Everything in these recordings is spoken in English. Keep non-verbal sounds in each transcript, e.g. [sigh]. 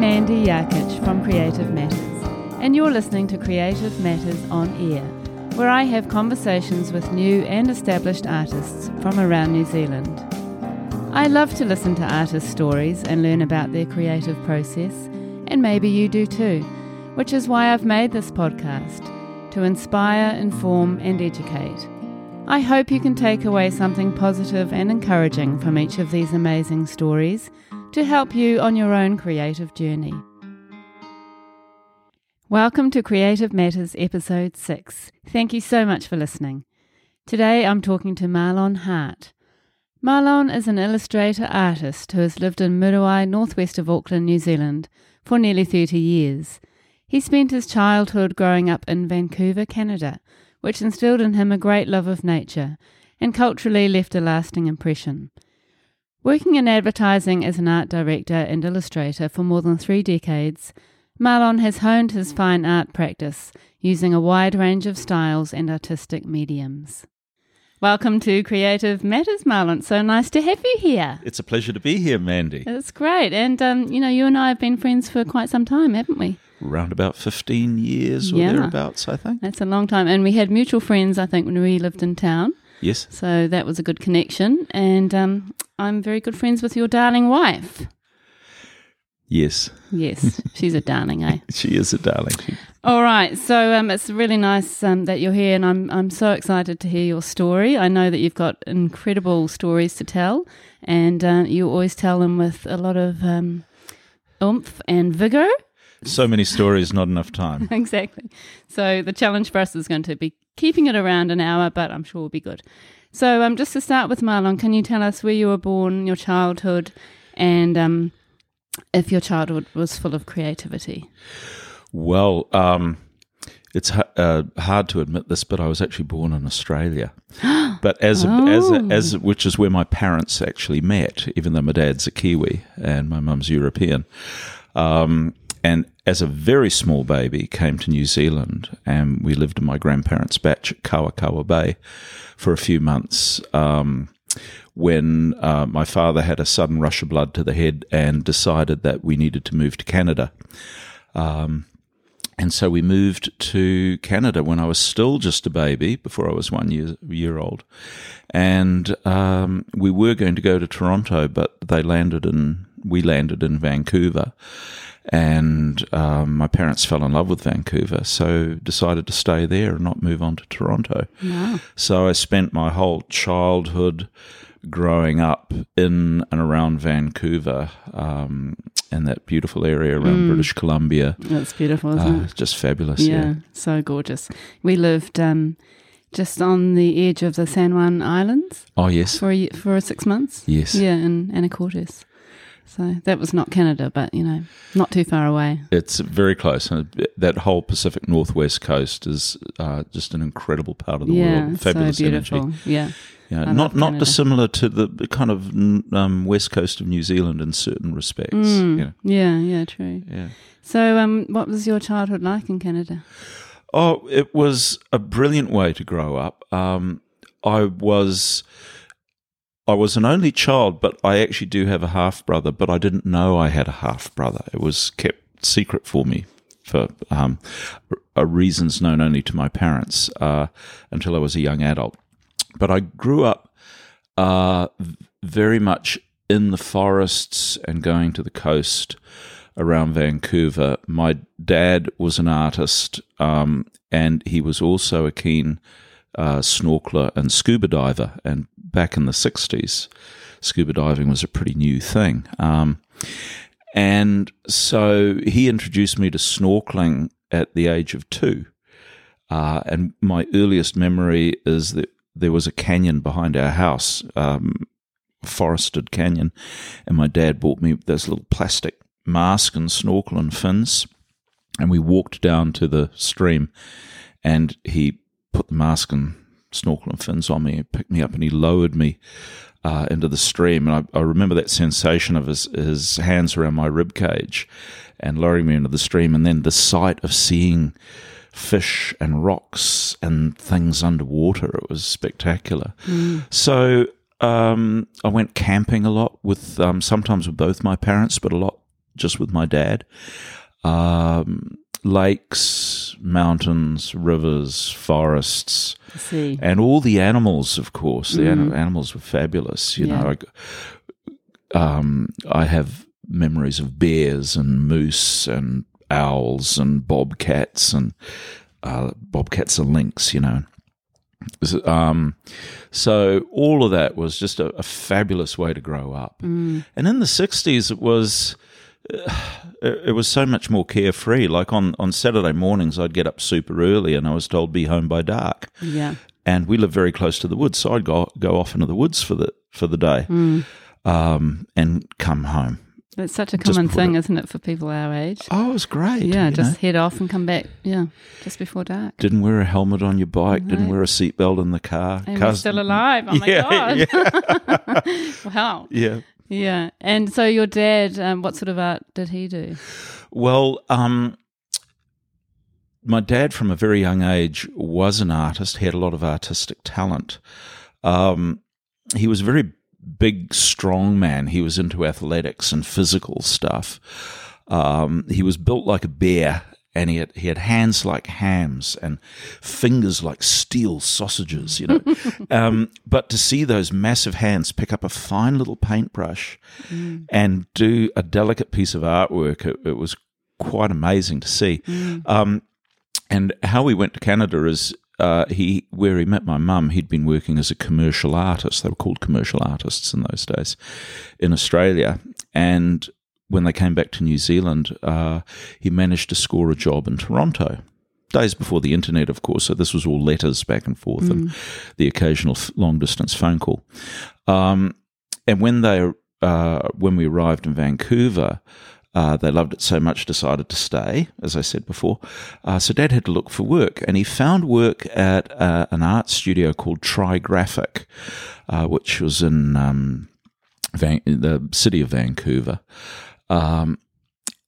Mandy Yarkich from Creative Matters, and you're listening to Creative Matters on Air, where I have conversations with new and established artists from around New Zealand. I love to listen to artists' stories and learn about their creative process, and maybe you do too, which is why I've made this podcast to inspire, inform, and educate. I hope you can take away something positive and encouraging from each of these amazing stories to help you on your own creative journey. Welcome to Creative Matters Episode 6. Thank you so much for listening. Today I'm talking to Marlon Hart. Marlon is an illustrator artist who has lived in Muriwai, northwest of Auckland, New Zealand, for nearly 30 years. He spent his childhood growing up in Vancouver, Canada, which instilled in him a great love of nature and culturally left a lasting impression. Working in advertising as an art director and illustrator for more than three decades, Marlon has honed his fine art practice using a wide range of styles and artistic mediums. Welcome to Creative Matters, Marlon. So nice to have you here. It's a pleasure to be here, Mandy. It's great. And, um, you know, you and I have been friends for quite some time, haven't we? Around about 15 years or Yeah. thereabouts, I think. That's a long time. And we had mutual friends, I think, when we lived in town. Yes. So that was a good connection. And um, I'm very good friends with your darling wife. Yes. Yes, she's a darling, eh? [laughs] She is a darling. All right, so um, it's really nice um, that you're here, and I'm I'm so excited to hear your story. I know that you've got incredible stories to tell, and uh, you always tell them with a lot of um, oomph and vigor. So many stories, not enough time. [laughs] exactly. So the challenge for us is going to be keeping it around an hour, but I'm sure we'll be good. So um, just to start with, Marlon, can you tell us where you were born, your childhood, and um, if your childhood was full of creativity? Well, um, it's uh, hard to admit this, but I was actually born in Australia. [gasps] but as a, as a, as which is where my parents actually met, even though my dad's a Kiwi and my mum's European. Um, and as a very small baby, came to New Zealand, and we lived in my grandparents' bach at Kawakawa Bay for a few months. Um, when uh, my father had a sudden rush of blood to the head and decided that we needed to move to Canada. Um, and so we moved to Canada when I was still just a baby, before I was one year, year old. And um, we were going to go to Toronto, but they landed in, we landed in Vancouver. And um, my parents fell in love with Vancouver, so decided to stay there and not move on to Toronto. Wow. So I spent my whole childhood growing up in and around Vancouver, um, in that beautiful area around British Columbia. That's beautiful, isn't Uh, it? just fabulous. Yeah, Yeah. so gorgeous. We lived um, just on the edge of the San Juan Islands Oh yes. for a, for six months. Yes. Yeah, in Anacortes. So that was not Canada, but you know, not too far away. It's very close. And that whole Pacific Northwest coast is uh, just an incredible part of the yeah, world. Fabulous so beautiful. energy. Yeah, Yeah, I not not dissimilar to the kind of um, west coast of New Zealand in certain respects. Mm. You know, yeah, yeah, true. yeah. So, um, what was your childhood like in Canada? Oh, it was a brilliant way to grow up. Um, I was, I was an only child, but I actually do have a half brother. But I didn't know I had a half brother. It was kept secret for me for um, reasons known only to my parents uh, until I was a young adult. But I grew up uh, very much in the forests and going to the coast around Vancouver. My dad was an artist, um, and he was also a keen uh, snorkeler and scuba diver. And back in the 60s, scuba diving was a pretty new thing. Um, and so he introduced me to snorkeling at the age of two. Uh, and my earliest memory is that there was a canyon behind our house, um, forested canyon, and my dad bought me this little plastic mask and snorkel and fins, and we walked down to the stream, and he put the mask and snorkel and fins on me, and picked me up, and he lowered me uh, into the stream, and I, I remember that sensation of his his hands around my rib cage, and lowering me into the stream, and then the sight of seeing fish and rocks and things underwater. It was spectacular. So um, I went camping a lot with um, sometimes with both my parents, but a lot just with my dad. Um, lakes, mountains, rivers, forests, and all the animals, of course. The ani- animals were fabulous. You Yeah. know, I, um, I have memories of bears and moose and owls and bobcats and uh, bobcats and lynx. You know. So, Um, so all of that was just a, a fabulous way to grow up. Mm. And in the '60s, it was [sighs] it was so much more carefree. Like on on Saturday mornings, I'd get up super early, and I was told be home by dark Yeah. and we live very close to the woods, so I'd go go off into the woods for the for the day, Mm. um, and come home. It's such a common thing, isn't it, for people our age? Oh, it was great. yeah, just know. head off and come back. Yeah, just before dark. didn't wear a helmet on your bike, didn't wear a seatbelt in the car. And we're Cars- still alive. Oh my [laughs] Yeah, god! [laughs] wow. Yeah. Yeah. And so your dad, um, what sort of art did he do? Well, um, my dad, from a very young age, was an artist. He had a lot of artistic talent. Um, he was a very big, strong man. He was into athletics and physical stuff. Um, he was built like a bear, and he had he had hands like hams and fingers like steel sausages. You know, [laughs] um, but to see those massive hands pick up a fine little paintbrush and do a delicate piece of artwork, it, it was quite amazing to see. Um, and how we went to Canada is uh, he where he met my mum. He'd been working as a commercial artist. They were called commercial artists in those days in Australia. And when they came back to New Zealand, uh, he managed to score a job in Toronto. Days before the internet, of course, so this was all letters back and forth and the occasional long distance phone call. Um, and when they uh, when we arrived in Vancouver, uh, they loved it so much, decided to stay, as I said before. Uh, so Dad had to look for work, and he found work at uh, an art studio called Trigraphic, uh, which was in um, Van- the city of Vancouver. Um,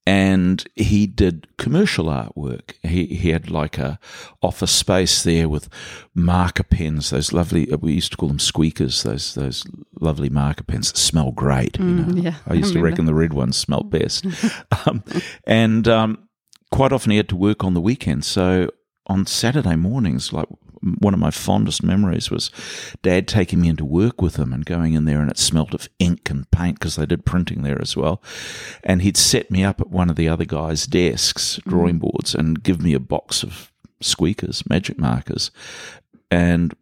and he did commercial artwork. He he had like a office space there with marker pens, those lovely we used to call them squeakers, those those lovely marker pens that smell great. you know. yeah, I used I to reckon the red ones smelled [laughs] best. um, and um, quite often he had to work on the weekends. So on Saturday mornings, like one of my fondest memories was dad taking me into work with him and going in there and it smelt of ink and paint because they did printing there as well. And he'd set me up at one of the other guys' desks, drawing boards, and give me a box of squeakers, magic markers. And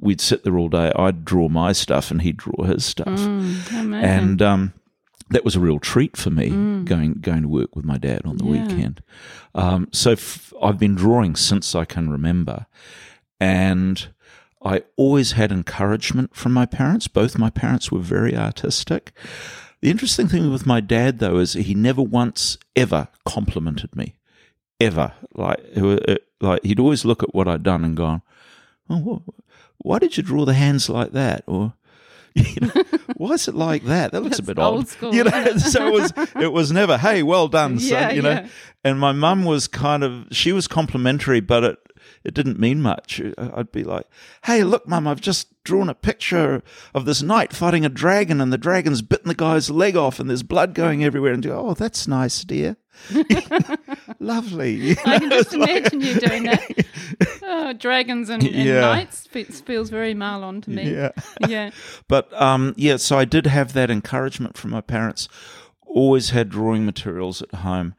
we'd sit there all day. I'd draw my stuff and he'd draw his stuff Mm, and um, that was a real treat for me going going to work with my dad on the Mm. Yeah. weekend. Um, so f- I've been drawing since I can remember, and I always had encouragement from my parents. Both my parents were very artistic. The interesting thing with my dad, though, is he never once ever complimented me, ever. Like, like he'd always look at what I'd done and gone, "Oh, why did you draw the hands like that?" or [laughs] you know, why is it like that? That looks a bit odd. old school, You know, [laughs] so it was it was never, hey, well done, son. Yeah, you know. yeah. And my mum was kind of she was complimentary, but it it didn't mean much. I'd be like, "Hey, look, mum, I've just drawn a picture of this knight fighting a dragon, and the dragon's bitten the guy's leg off, and there's blood going everywhere." And you go, "Oh, that's nice, dear. [laughs] Lovely." You I can just it's [laughs] like- imagine you doing that. [laughs] Oh, dragons and, and Yeah. knights fe- feels very Marlon to me. Yeah. Yeah. But um, yeah, so I did have that encouragement from my parents. Always had drawing materials at home.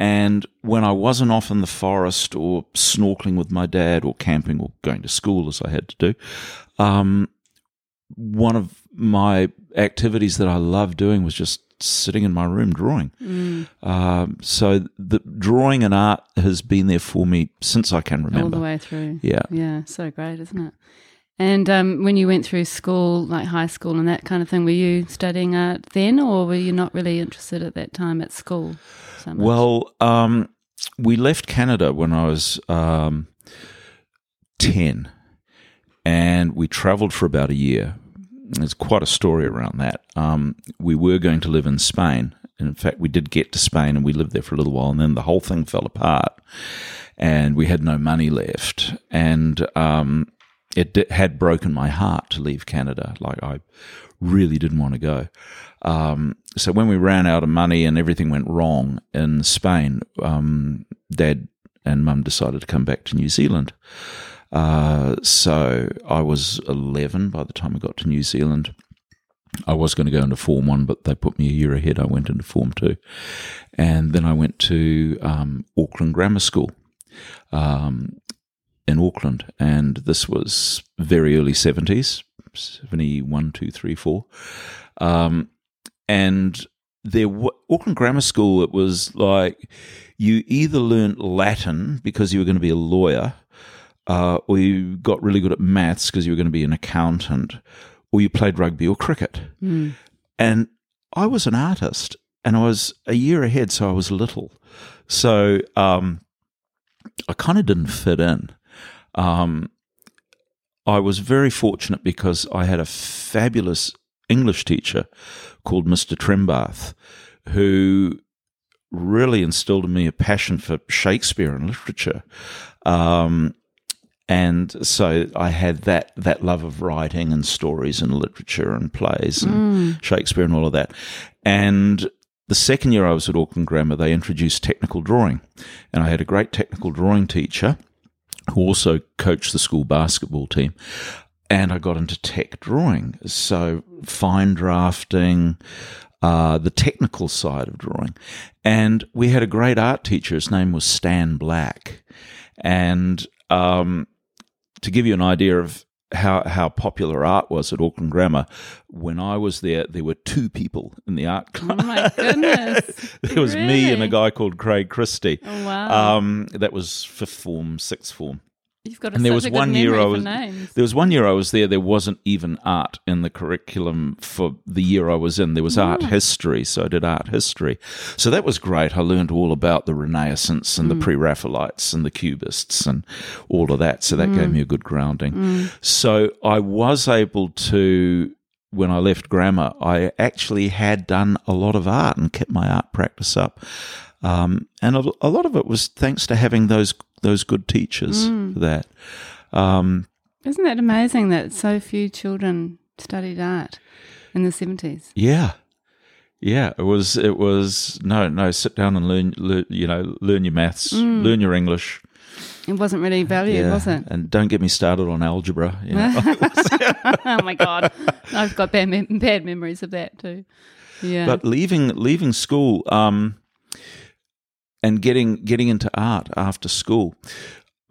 And when I wasn't off in the forest or snorkeling with my dad or camping or going to school as I had to do, um, one of my activities that I loved doing was just sitting in my room drawing. Mm. Um, so the drawing and art has been there for me since I can remember. All the way through. Yeah. Yeah. So great, isn't it? And um, when you went through school, like high school and that kind of thing, were you studying art then, or were you not really interested at that time at school? So? Well, um, we left Canada when I was um, 10 and we traveled for about a year. There's quite a story around that. Um, we were going to live in Spain. And in fact, we did get to Spain and we lived there for a little while, and then the whole thing fell apart and we had no money left. And um, it di- had broken my heart to leave Canada. Like I really didn't want to go. Um, so when we ran out of money and everything went wrong in Spain, um, Dad and Mum decided to come back to New Zealand. Uh, so I was 11 by the time I got to New Zealand. I was going to go into Form 1, but they put me a year ahead. I went into Form 2. And then I went to um, Auckland Grammar School um, in Auckland. And this was very early 70s, 71, 2, 3, 4. Um, and there, w- Auckland Grammar School, it was like you either learnt Latin because you were going to be a lawyer, uh, or you got really good at maths because you were going to be an accountant, or you played rugby or cricket. Mm. And I was an artist, and I was a year ahead, so I was little. So um, I kind of didn't fit in. Um, I was very fortunate because I had a fabulous English teacher called Mr. Trembath, who really instilled in me a passion for Shakespeare and literature. Um, and so I had that that love of writing and stories and literature and plays and Shakespeare and all of that. And the second year I was at Auckland Grammar, they introduced technical drawing, and I had a great technical drawing teacher who also coached the school basketball team. And I got into tech drawing, so fine drafting, uh, the technical side of drawing. And we had a great art teacher. His name was Stan Black. And um, to give you an idea of how, how popular art was at Auckland Grammar, when I was there, there were two people in the art Oh class. my goodness. [laughs] there was me and a guy called Craig Christie. Oh, wow. Um, that was fifth form, sixth form. You've got and there was one year I was there was one year I was there. There wasn't even art in the curriculum for the year I was in. There was art history, so I did art history. So that was great. I learned all about the Renaissance and the Pre-Raphaelites and the Cubists and all of that. So that gave me a good grounding. So I was able to. When I left grammar, I actually had done a lot of art and kept my art practice up, um, and a, a lot of it was thanks to having those those good teachers for that. Um, Isn't that amazing that so few children studied art in the 70s? Yeah, yeah. It was. It was. No, no. Sit down and learn. learn you know, learn your maths, learn your English. It wasn't really valued, yeah, was it? and don't get me started on algebra. You know. [laughs] oh my God. I've got bad, mem- bad memories of that too. Yeah. but leaving leaving school, um, and getting getting into art after school.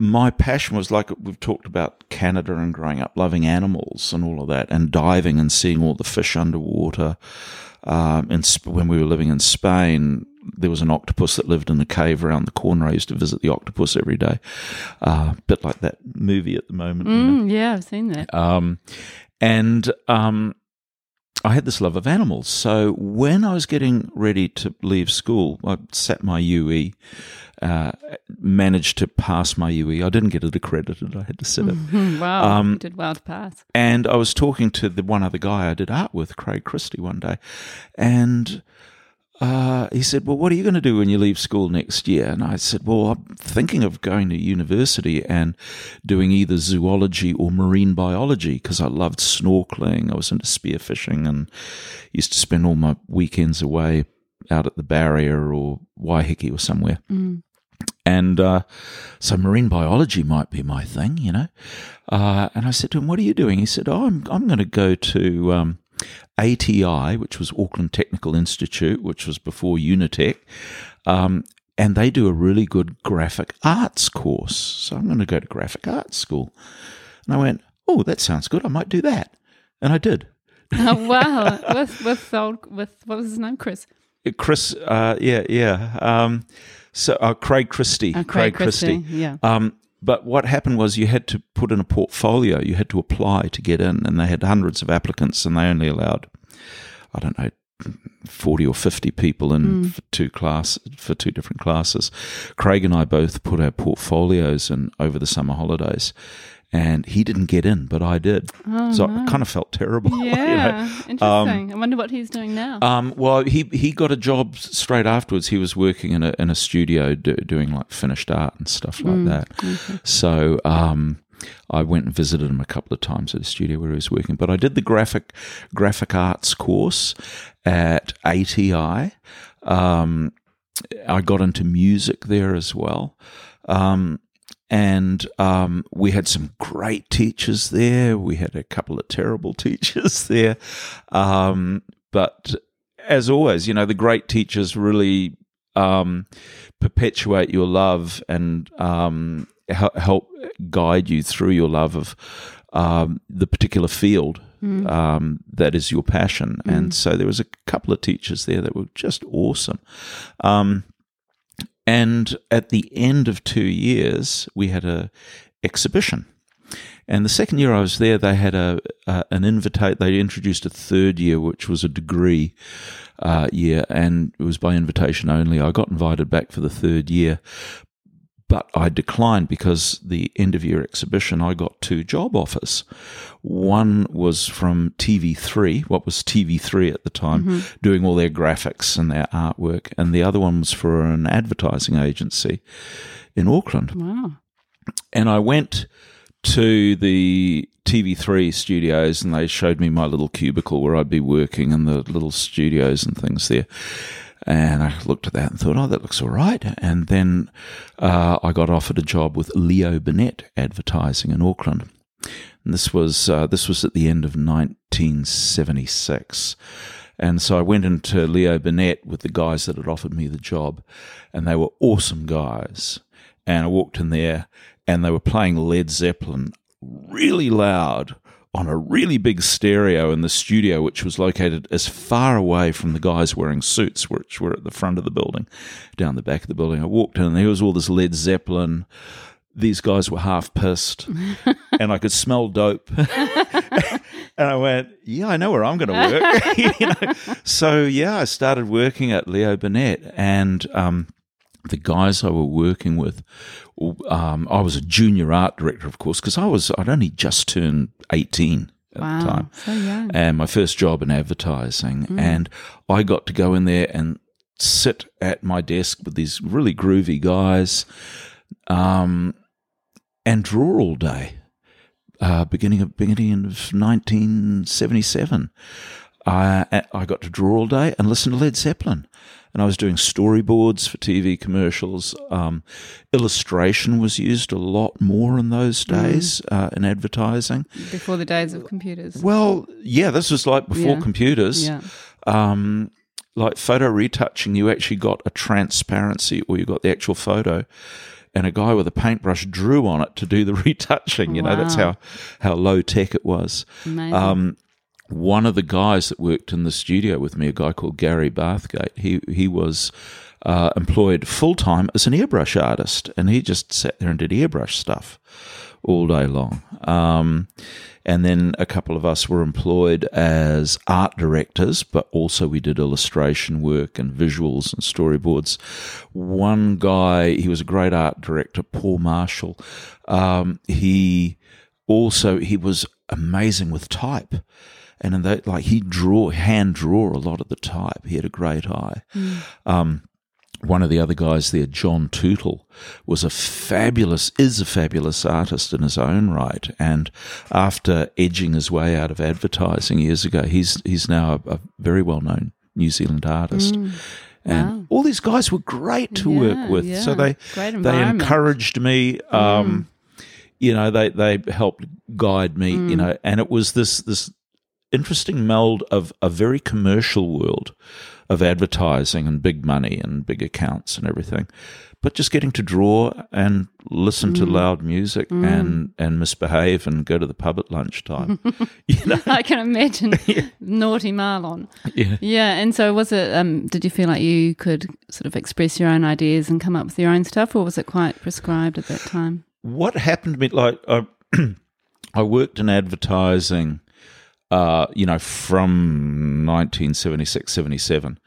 My passion was like we've talked about Canada and growing up loving animals and all of that, and diving and seeing all the fish underwater. Um, and sp- when we were living in Spain, there was an octopus that lived in a cave around the corner. I used to visit the octopus every day, uh, a bit like that movie at the moment. you know. Mm, yeah, I've seen that. Um, and um, I had this love of animals. So when I was getting ready to leave school, I sat my UE, uh, managed to pass my UE. I didn't get it accredited. I had to sit it. [laughs] Wow. Um, did well to pass. And I was talking to the one other guy I did art with, Craig Christie, one day, and uh, he said, "Well, what are you going to do when you leave school next year?" And I said, "Well, I'm thinking of going to university and doing either zoology or marine biology because I loved snorkeling. I was into spearfishing and used to spend all my weekends away out at the barrier or Waiheke or somewhere." Mm. And uh, so marine biology might be my thing, you know. Uh, and I said to him, "What are you doing?" He said, "Oh, I'm I'm going to go to um, ATI, which was Auckland Technical Institute, which was before Unitec, um, and they do a really good graphic arts course. So I'm going to go to graphic arts school." And I went, "Oh, that sounds good. I might do that," and I did. [laughs] Oh, wow. [laughs] with, with, old, with, what was his name? Chris. Chris, uh, yeah, yeah. Um, so uh, Craig Christie, Uh, Craig Christie, yeah. Um, but what happened was you had to put in a portfolio. You had to apply to get in, and they had hundreds of applicants, and they only allowed, I don't know, forty or fifty people in mm. for two class for two different classes. Craig and I both put our portfolios in over the summer holidays. And he didn't get in, but I did. Oh, so no. I kind of felt terrible. [laughs] you know. Yeah. Interesting. I wonder what he's doing now. Um, well, he he got a job straight afterwards. He was working in a in a studio do, doing like finished art and stuff like Mm, that. So um, I went and visited him a couple of times at the studio where he was working. But I did the graphic graphic arts course at ATI. Um, I got into music there as well. Um, and um, we had some great teachers there. We had a couple of terrible [laughs] teachers there. Um, but as always, you know, the great teachers really um, perpetuate your love and um, help guide you through your love of um, the particular field mm. um, that is your passion. Mm. And so there was a couple of teachers there that were just awesome. Um, and at the end of two years, we had a exhibition. And the second year I was there, they had a, a an invite. They introduced a third year, which was a degree uh, year, and it was by invitation only. I got invited back for the third year, but I declined because the end of year exhibition, I got two job offers. One was from TV3, what was TV3 at the time, mm-hmm. doing all their graphics and their artwork, and the other one was for an advertising agency in Auckland. Wow. And I went to the TV3 studios and they showed me my little cubicle where I'd be working and the little studios and things there. And I looked at that and thought, oh, that looks all right. And then uh, I got offered a job with Leo Burnett Advertising in Auckland. And this was uh, this was at the end of 1976. And so I went into Leo Burnett with the guys that had offered me the job, and they were awesome guys. And I walked in there, and they were playing Led Zeppelin really loud on a really big stereo in the studio, which was located as far away from the guys wearing suits, which were at the front of the building, down the back of the building. I walked in and there was all this Led Zeppelin. These guys were half pissed, [laughs] and I could smell dope. [laughs] and I went, "Yeah, I know where I'm going to work." [laughs] you know? So yeah, I started working at Leo Burnett, and um, the guys I were working with, um, I was a junior art director, of course, because I was I'd only just turned eighteen at wow, the time, so young. and my first job in advertising, mm. and I got to go in there and sit at my desk with these really groovy guys, um, and draw all day. Uh, beginning of beginning of 1977, I I got to draw all day and listen to Led Zeppelin and I was doing storyboards for TV commercials. Um, illustration was used a lot more in those mm. days mm. uh, in advertising. Before the days of computers. Well, yeah, this was like before yeah. computers. Yeah. Um, like photo retouching, you actually got a transparency, or you got the actual photo, and a guy with a paintbrush drew on it to do the [laughs] retouching. You wow. know, that's how how low tech it was. Amazing. Um, one of the guys that worked in the studio with me, a guy called Gary Bathgate, he he was uh, employed full time as an airbrush artist, and he just sat there and did airbrush stuff all day long. Um, and then a couple of us were employed as art directors, but also we did illustration work and visuals and storyboards. One guy, he was a great art director, Paul Marshall. Um, he also he was amazing with type and in that, like he draw hand draw a lot of the type. He had a great eye. Mm. Um, one of the other guys there, John Tootle, was a fabulous, is a fabulous artist in his own right. And after edging his way out of advertising years ago, he's he's now a, a very well known New Zealand artist. Mm. And wow. all these guys were great to yeah, work with. Yeah. So they they encouraged me. Um, mm. You know, they they helped guide me. You mm. know, and it was this this interesting meld of a very commercial world of advertising and big money and big accounts and everything. But just getting to draw and listen mm. to loud music mm. and, and misbehave and go to the pub at lunchtime. [laughs] [laughs] you know? [laughs] I can imagine yeah. naughty Marlon. Yeah. Yeah. And so was it, um, did you feel like you could sort of express your own ideas and come up with your own stuff or was it quite prescribed at that time? What happened to me, like, I, [clears throat] I worked in advertising uh, you know, from 1976, 77.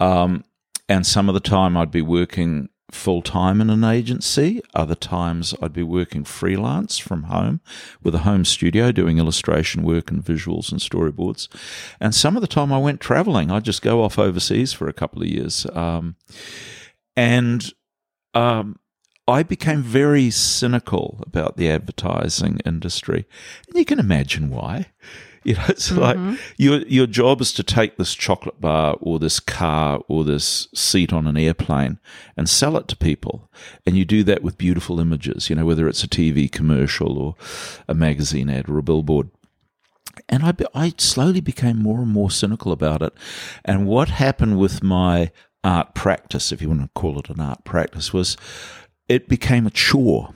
Um, and some of the time I'd be working full time in an agency. Other times I'd be working freelance from home with a home studio doing illustration work and visuals and storyboards. And some of the time I went traveling. I'd just go off overseas for a couple of years. Um, and um, I became very cynical about the advertising industry, and you can imagine why. [laughs] You know, it's mm-hmm. like your your job is to take this chocolate bar or this car or this seat on an airplane and sell it to people, and you do that with beautiful images. You know, whether it's a TV commercial or a magazine ad or a billboard. And I, I slowly became more and more cynical about it. And what happened with my art practice, if you want to call it an art practice, was it became a chore.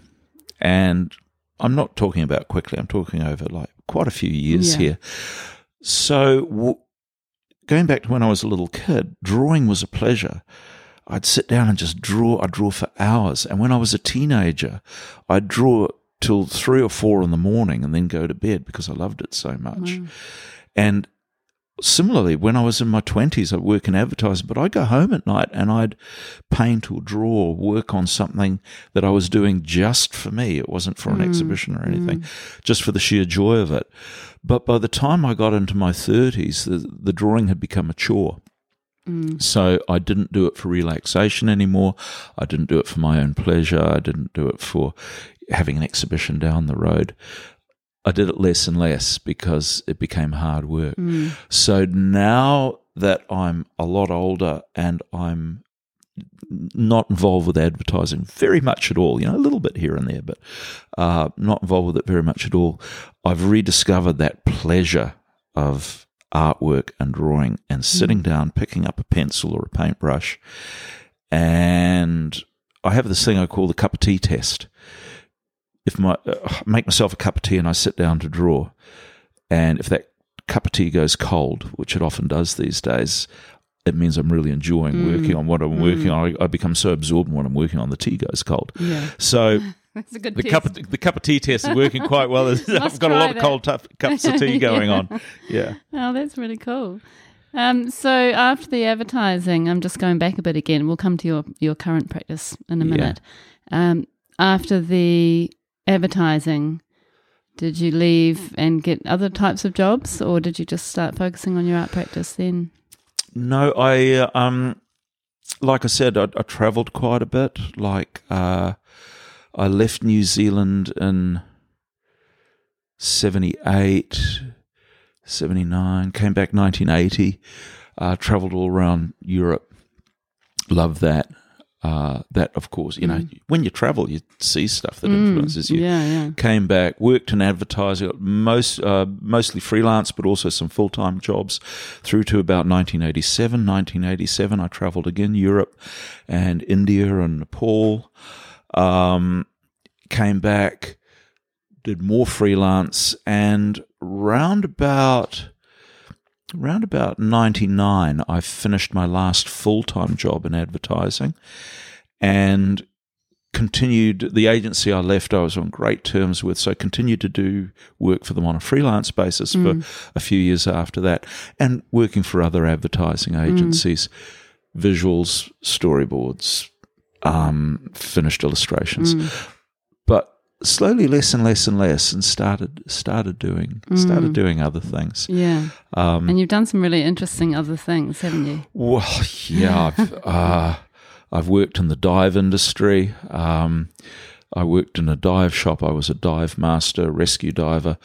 And I'm not talking about quickly, I'm talking over like quite a few years yeah. here. So, w- going back to when I was a little kid, drawing was a pleasure. I'd sit down and just draw. I'd draw for hours. And when I was a teenager, I'd draw till three or four in the morning and then go to bed because I loved it so much. Mm. And similarly, when I was in my 20s, I'd work in advertising, but I'd go home at night and I'd paint or draw or work on something that I was doing just for me. It wasn't for an mm. exhibition or anything, mm. just for the sheer joy of it. But by the time I got into my 30s, the, the drawing had become a chore. Mm. So I didn't do it for relaxation anymore. I didn't do it for my own pleasure. I didn't do it for having an exhibition down the road. I did it less and less because it became hard work. Mm. So now that I'm a lot older and I'm not involved with advertising very much at all, you know, a little bit here and there, but uh, not involved with it very much at all, I've rediscovered that pleasure of artwork and drawing and sitting mm. down, picking up a pencil or a paintbrush. And I have this thing I call the cup of tea test if my uh, make myself a cup of tea and I sit down to draw, and if that cup of tea goes cold, which it often does these days, it means I'm really enjoying mm. working on what I'm mm. working on. I, I, become so absorbed in what I'm working on, the tea goes cold. Yeah. So [laughs] the test. cup of, the cup of tea test is working quite well. [laughs] I've got a lot that. of cold cups of tea [laughs] going yeah. on. Yeah. Oh, that's really cool. Um, so after the advertising, I'm just going back a bit again. We'll come to your, your current practice in a minute. Yeah. Um, after the advertising, did you leave and get other types of jobs, or did you just start focusing on your art practice then? No, I uh, um, like I said, I, I travelled quite a bit. Like uh, I left New Zealand in 78, 79, came back 1980, uh, travelled all around Europe. Love that. Uh, that, of course, you know, mm. when you travel, you see stuff that mm. influences you. Yeah, yeah. Came back, worked in advertising, most uh, mostly freelance, but also some full time jobs through to about 1987. 1987, I travelled again, Europe and India and Nepal. Um, came back, did more freelance, and round about around about 99, I finished my last full time job in advertising and continued the agency I left, I was on great terms with, so continued to do work for them on a freelance basis mm. for a few years after that, and working for other advertising mm. agencies, mm. visuals, storyboards, um, finished illustrations. Mm. But slowly less and less and less and started started doing mm. started doing other things. Yeah. Um, and you've done some really interesting other things haven't you? Well [laughs] yeah I've, [laughs] uh, I've worked in the dive industry. Um, I worked in a dive shop. I was a dive master rescue diver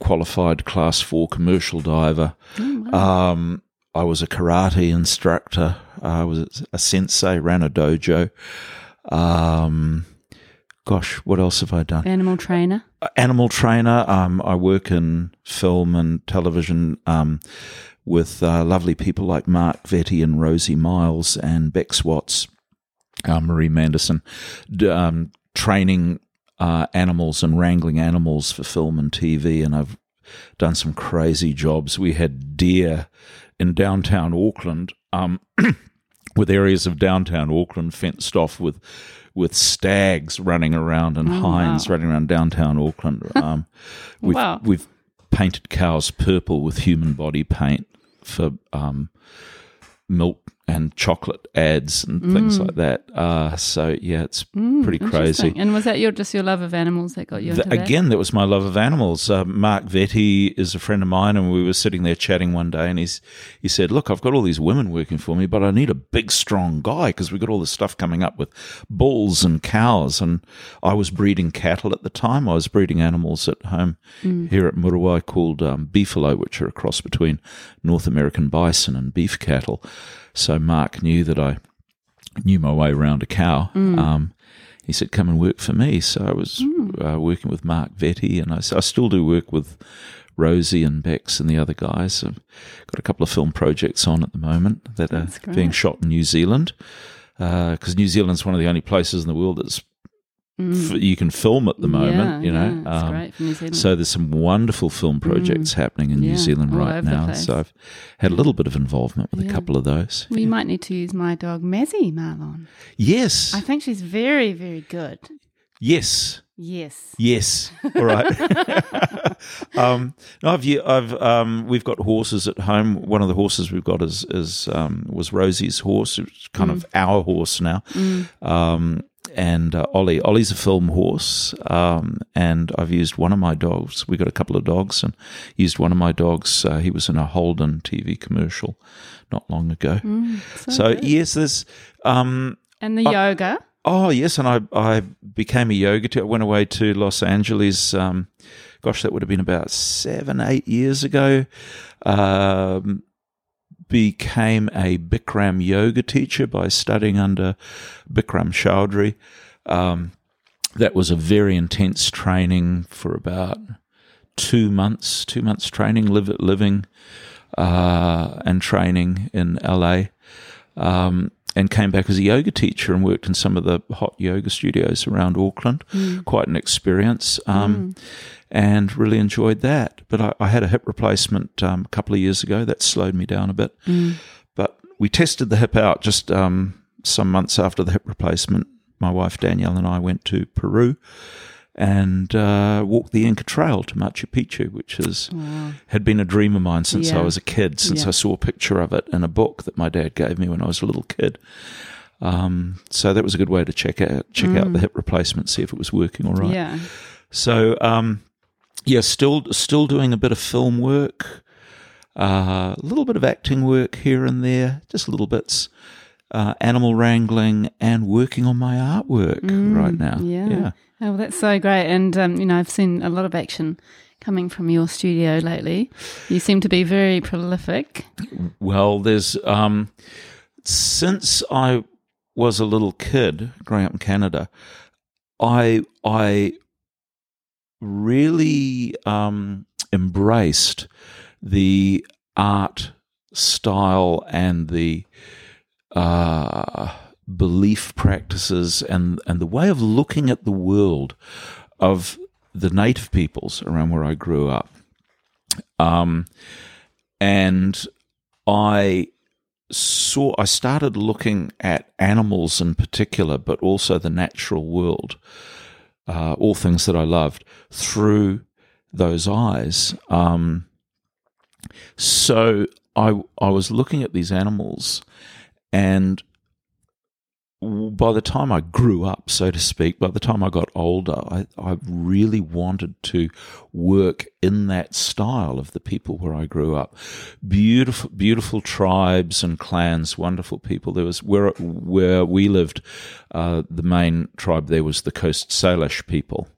qualified class 4 commercial diver. Oh, wow. um, I was a karate instructor. I was a sensei ran a dojo. Um, gosh, what else have I done? Animal trainer. Uh, animal trainer. Um, I work in film and television um, with uh, lovely people like Mark Vetty and Rosie Miles and Bex Watts, uh, Marie Manderson, um, training uh, animals and wrangling animals for film and TV. And I've done some crazy jobs. We had deer in downtown Auckland. Um, [clears throat] with areas of downtown Auckland fenced off with with stags running around and oh, hinds wow. running around downtown Auckland. [laughs] Um, we've, wow. we've painted cows purple with human body paint for um, milk and chocolate ads and things like that. Uh, so yeah, it's Mm, pretty crazy. And was that your just your love of animals that got you into Th- that? again, that was my love of animals. Uh, Mark Vetti is a friend of mine, and we were sitting there chatting one day, and he's he said, "Look, I've got all these women working for me, but I need a big, strong guy because we've got all this stuff coming up with bulls and cows." And I was breeding cattle at the time. I was breeding animals at home here at Muriwai called um, beefalo, which are a cross between North American bison and beef cattle. So Mark knew that I knew my way around a cow. Um, he said, "Come and work for me." So I was uh, working with Mark Vetti, and I, I still do work with Rosie and Bex and the other guys. I've got a couple of film projects on at the moment that That's are great. being shot in New Zealand because New Zealand's one of the only places in the world that's f- you can film at the moment. Mm. Yeah, you know, yeah, Um, great for New Zealand. so there's some wonderful film projects happening in Mm. New Zealand right now. So I've had a little bit of involvement with a couple of those. we might need to use my dog Mazzy Marlon. Yes, I think she's very, very good. yes. Yes. Yes. All right. [laughs] [laughs] um, no, I've, I've, um, we've got horses at home. One of the horses we've got is, is um, was Rosie's horse. It's kind of our horse now. Um, and uh, Ollie, Ollie's a film horse. Um, and I've used one of my dogs. We got a couple of dogs, and used one of my dogs. Uh, he was in a Holden TV commercial not long ago. So, So yes, there's. Um, and the yoga. Oh yes, and I I became a yoga teacher. I went away to Los Angeles. Um, gosh, that would have been about seven, eight years ago. Um, became a Bikram yoga teacher by studying under Bikram Choudhury. Um, that was a very intense training for about two months. Two months training, live, living uh, and training in LA um, and came back as a yoga teacher and worked in some of the hot yoga studios around Auckland. Quite an experience, um, and really enjoyed that. But I, I had a hip replacement um, a couple of years ago that slowed me down a bit. But we tested the hip out just um, some months after the hip replacement. My wife Danielle and I went to Peru and uh, walked the Inca Trail to Machu Picchu, which is had been a dream of mine since I was a kid. Since Yeah. I saw a picture of it in a book that my dad gave me when I was a little kid. Um, so that was a good way to check out check out the hip replacement, see if it was working all right. Yeah. So um, yeah, still still doing a bit of film work, uh, a little bit of acting work here and there, just little bits. Uh, animal wrangling and working on my artwork right now. Yeah. yeah. Oh, well, that's so great. And, um, you know, I've seen a lot of action coming from your studio lately. You seem to be very prolific. Well, there's um, since I was a little kid growing up in Canada, I I really um, embraced the art style and the uh, belief practices and and the way of looking at the world of the native peoples around where I grew up. Um, and I saw I started looking at animals in particular, but also the natural world, uh, all things that I loved through those eyes. Um, so I I was looking at these animals, and by the time I grew up, so to speak, by the time I got older, I, I really wanted to work in that style of the people where I grew up. Beautiful, beautiful tribes and clans, wonderful people. There was where where we lived, uh, the main tribe there was the Coast Salish people.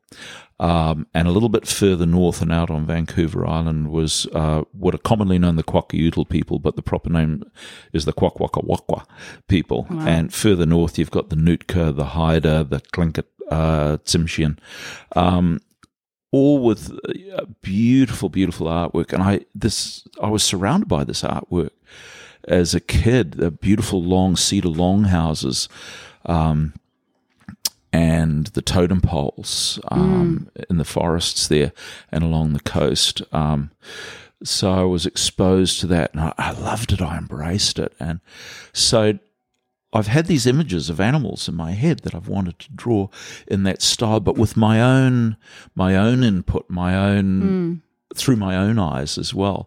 Um, and a little bit further north and out on Vancouver Island was uh, what are commonly known the Kwakiutl people, but the proper name is the Kwakwakawakwa people. And further north, you've got the Nootka, the Haida, the Tlingit, uh, Tsimshian, um, all with uh, beautiful, beautiful artwork. And I this I was surrounded by this artwork as a kid. The beautiful long cedar longhouses. Um, and the totem poles um, in the forests there and along the coast. Um, so I was exposed to that, and I, I loved it. I embraced it, and so I've had these images of animals in my head that I've wanted to draw in that style, but with my own my own input, my own through my own eyes as well,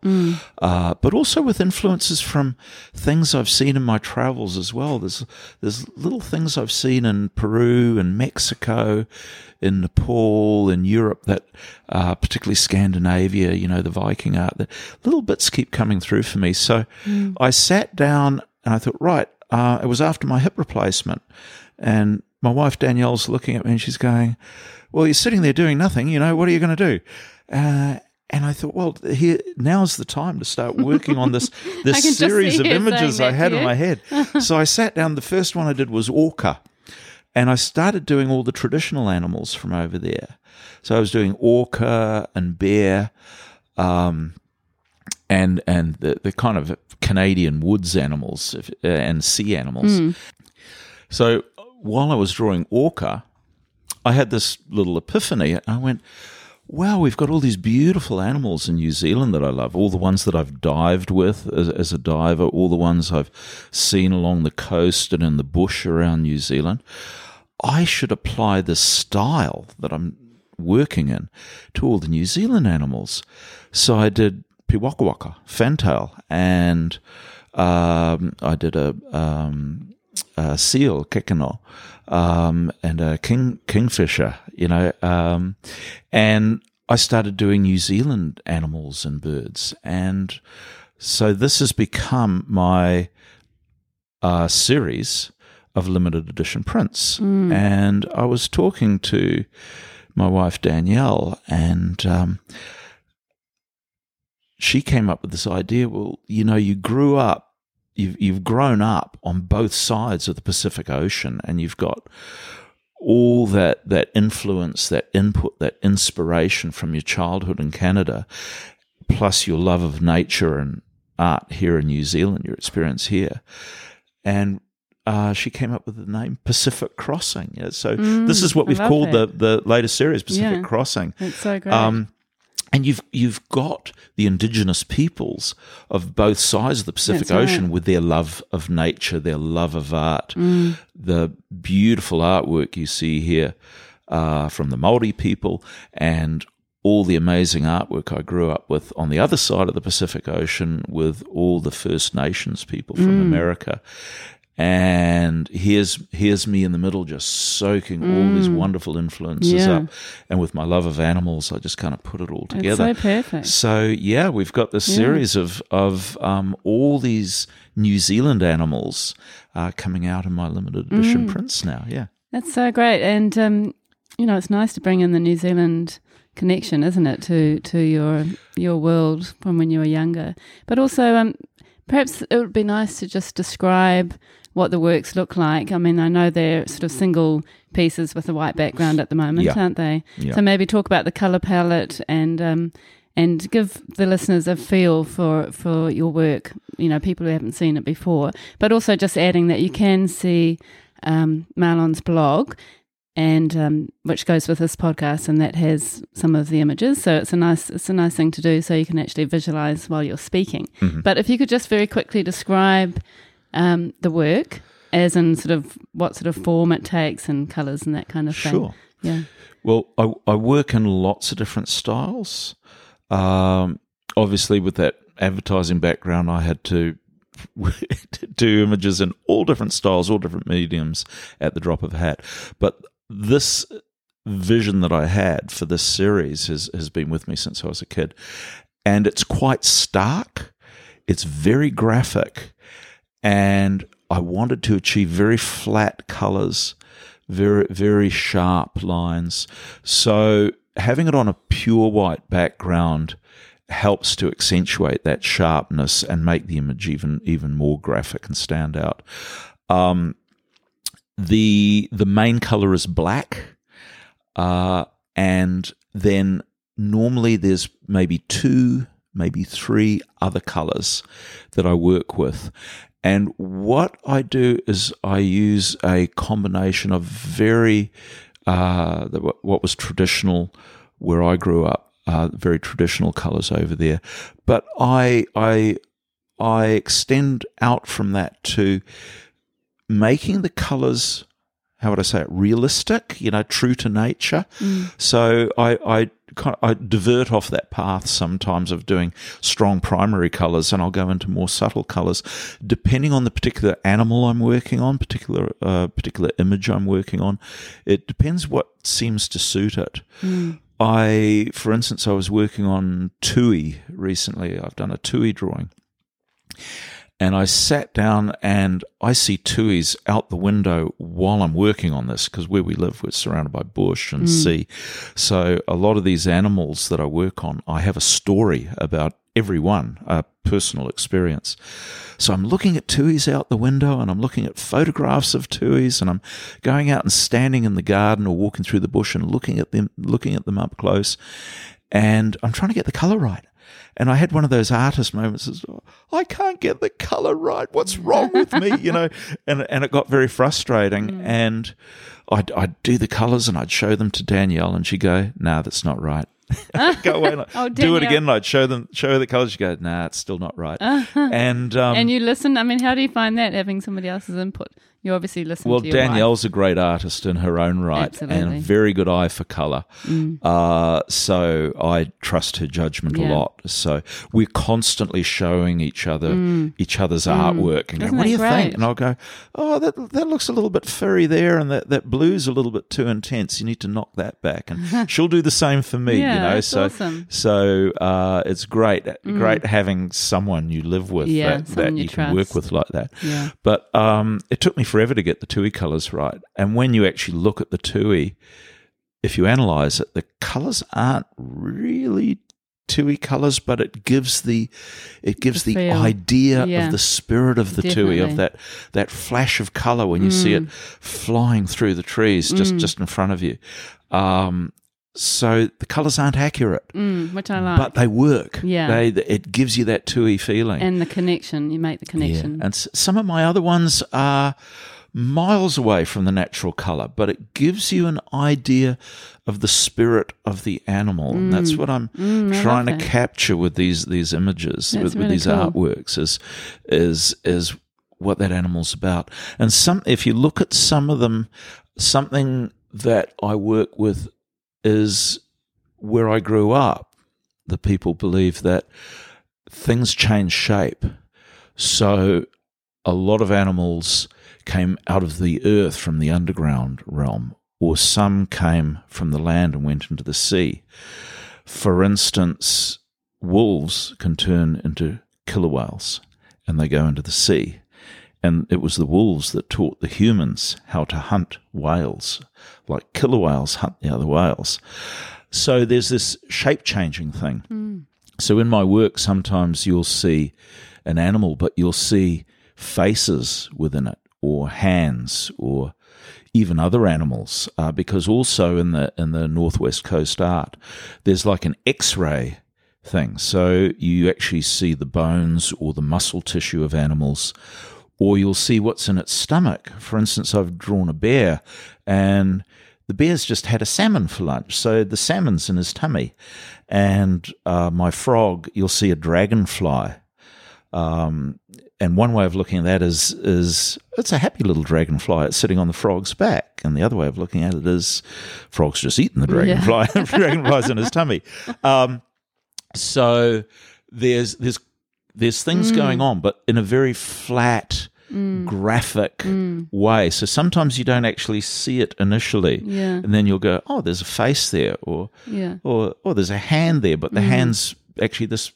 uh, but also with influences from things I've seen in my travels as well. There's there's little things I've seen in Peru and Mexico, in Nepal, in Europe that, uh, particularly Scandinavia, you know, the Viking art. The little bits keep coming through for me. So I sat down and I thought, right, uh, it was after my hip replacement, and my wife Danielle's looking at me and she's going, "Well, you're sitting there doing nothing. You know, what are you going to do?" Uh, and I thought, well, here now's the time to start working on this [laughs] this series of images I had in my head. [laughs] so I sat down. The first one I did was orca, and I started doing all the traditional animals from over there. So I was doing orca and bear, um, and and the, the kind of Canadian woods animals uh, and sea animals. So while I was drawing orca, I had this little epiphany. I went, wow, we've got all these beautiful animals in New Zealand that I love. All the ones that I've dived with as, as a diver, all the ones I've seen along the coast and in the bush around New Zealand. I should apply this style that I'm working in to all the New Zealand animals. So I did Piwakawaka, fantail, and um, I did a, um, a seal, kekeno, um, and a king kingfisher, you know, um, and I started doing New Zealand animals and birds, and so this has become my uh, series of limited edition prints. And I was talking to my wife Danielle, and um, she came up with this idea. Well, you know, you grew up, you've you've grown up on both sides of the Pacific Ocean, and you've got all that that influence, that input, that inspiration from your childhood in Canada, plus your love of nature and art here in New Zealand, your experience here, and uh, she came up with the name Pacific Crossing. Yeah, so this is what we've called the the latest series, Pacific Yeah. Crossing. It's so great. Um, and you've you've got the indigenous peoples of both sides of the Pacific That's right. Ocean with their love of nature, their love of art, Mm. the beautiful artwork you see here uh, from the Maori people, and all the amazing artwork I grew up with on the other side of the Pacific Ocean with all the First Nations people from Mm. America. And here's here's me in the middle, just soaking all these wonderful influences Mm. Yeah. up, and with my love of animals, I just kind of put it all it's together. so perfect. So yeah, we've got this Yeah. series of of um, all these New Zealand animals uh, coming out in my limited Mm. edition prints now. Yeah, That's so great, and um, you know, it's nice to bring in the New Zealand connection, isn't it, to to your your world from when you were younger? But also, um, perhaps it would be nice to just describe what the works look like. I mean, I know they're sort of single pieces with a white background at the moment, Yeah. aren't they? Yeah. So maybe talk about the color palette and um, and give the listeners a feel for for your work. You know, people who haven't seen it before, but also just adding that you can see um, Marlon's blog. And um, which goes with this podcast, and that has some of the images. So it's a nice, it's a nice thing to do, so you can actually visualize while you're speaking. Mm-hmm. But if you could just very quickly describe um, the work, as in sort of what sort of form it takes and colors and that kind of thing. sure. Yeah. Well, I, I work in lots of different styles. Um, obviously, with that advertising background, I had to [laughs] do images in all different styles, all different mediums at the drop of a hat. But this vision that I had for this series has, has been with me since I was a kid. And it's quite stark, it's very graphic, and I wanted to achieve very flat colors, very very sharp lines. So having it on a pure white background helps to accentuate that sharpness and make the image even even more graphic and stand out. Um, the the main color is black, uh, and then normally there's maybe two, maybe three other colors that I work with. And what I do is I use a combination of very, uh, the- what was traditional where I grew up, uh, very traditional colors over there. But I, I, I extend out from that to making the colors how would I say it, realistic, you know, true to nature. So I, I kind of, I divert off that path sometimes of doing strong primary colors, and I'll go into more subtle colors, depending on the particular animal I'm working on, particular uh, particular image I'm working on. It depends what seems to suit it. I, for instance, I was working on Tui recently. I've done a Tui drawing. And I sat down and I see tuis out the window while I'm working on this because where we live, we're surrounded by bush and mm. sea. So a lot of these animals that I work on, I have a story about every one, a personal experience. So I'm looking at tuis out the window and I'm looking at photographs of tuis and I'm going out and standing in the garden or walking through the bush and looking at them, looking at them up close. And I'm trying to get the color right. And I had one of those artist moments. As, I can't get the color right. What's mm. wrong with me? You know, [laughs] and and it got very frustrating. Mm. And I'd, I'd do the colors and I'd show them to Danielle, and she'd go, "No, that's not right." [laughs] Oh, go away, and Oh, do it again. And I'd show them, show her the colors. She'd go, "Nah, it's still not right." Uh-huh. And um, and you listen. I mean, how do you find that having somebody else's input? You obviously listen well, your wife. Danielle's a great artist in her own right Absolutely. Mm. and a very good eye for color. Uh, so I trust her judgment Yeah. a lot. So we're constantly showing each other each other's artwork and go, Mm. Isn't "What do you that think?" And I'll go, "Oh, that that looks a little bit furry there, and that that blue's a little bit too intense. You need to knock that back." And [laughs] she'll do the same for me. Yeah, you know, so awesome. so uh, it's great, great having someone you live with Mm. Yeah, that, that you you can work with like that. But um, it took me forever to get the TUI colours right. And when you actually look at the TUI, if you analyse it, the colours aren't really TUI colours, but it gives the it gives The the, idea Yeah. of the spirit of the TUI, of that that flash of colour when you see Mm. it flying through the trees just just in front of you. Um, so the colours aren't accurate, Mm, which I like. but they work. Yeah. they it gives you that TUI feeling. and the connection, you make the connection. And s- some of my other ones are miles away from the natural color, but it gives you an idea of the spirit of the animal. And that's what I'm Mm, trying to capture with these these images, That's with, with these cool. artworks is is is what that animal's about. And some if you look at some of them, something that I work with is where I grew up. The people believe that things change shape. So a lot of animals came out of the earth from the underground realm, or some came from the land and went into the sea. For instance, wolves can turn into killer whales and they go into the sea. And it was the wolves that taught the humans how to hunt whales, like killer whales hunt the other whales. So there's this shape changing thing. So in my work, sometimes you'll see an animal, but you'll see faces within it, or hands, or even other animals. Uh, because also in the in the northwest coast art, there's like an X-ray thing. So you actually see the bones or the muscle tissue of animals, or you'll see what's in its stomach. For instance, I've drawn a bear, and the bear's just had a salmon for lunch, so the salmon's in his tummy. And uh, my frog, you'll see a dragonfly. Um, and one way of looking at that is is it's a happy little dragonfly. It's sitting on the frog's back, and the other way of looking at it is frog's just eaten the Yeah. dragonfly. [laughs] dragonfly's in his tummy. Um, so there's there's there's things Mm. going on, but in a very flat, graphic Mm. way. So sometimes you don't actually see it initially, Yeah. and then you'll go, "Oh, there's a face there," or Yeah. or or there's a hand there, but the Mm. hand's actually this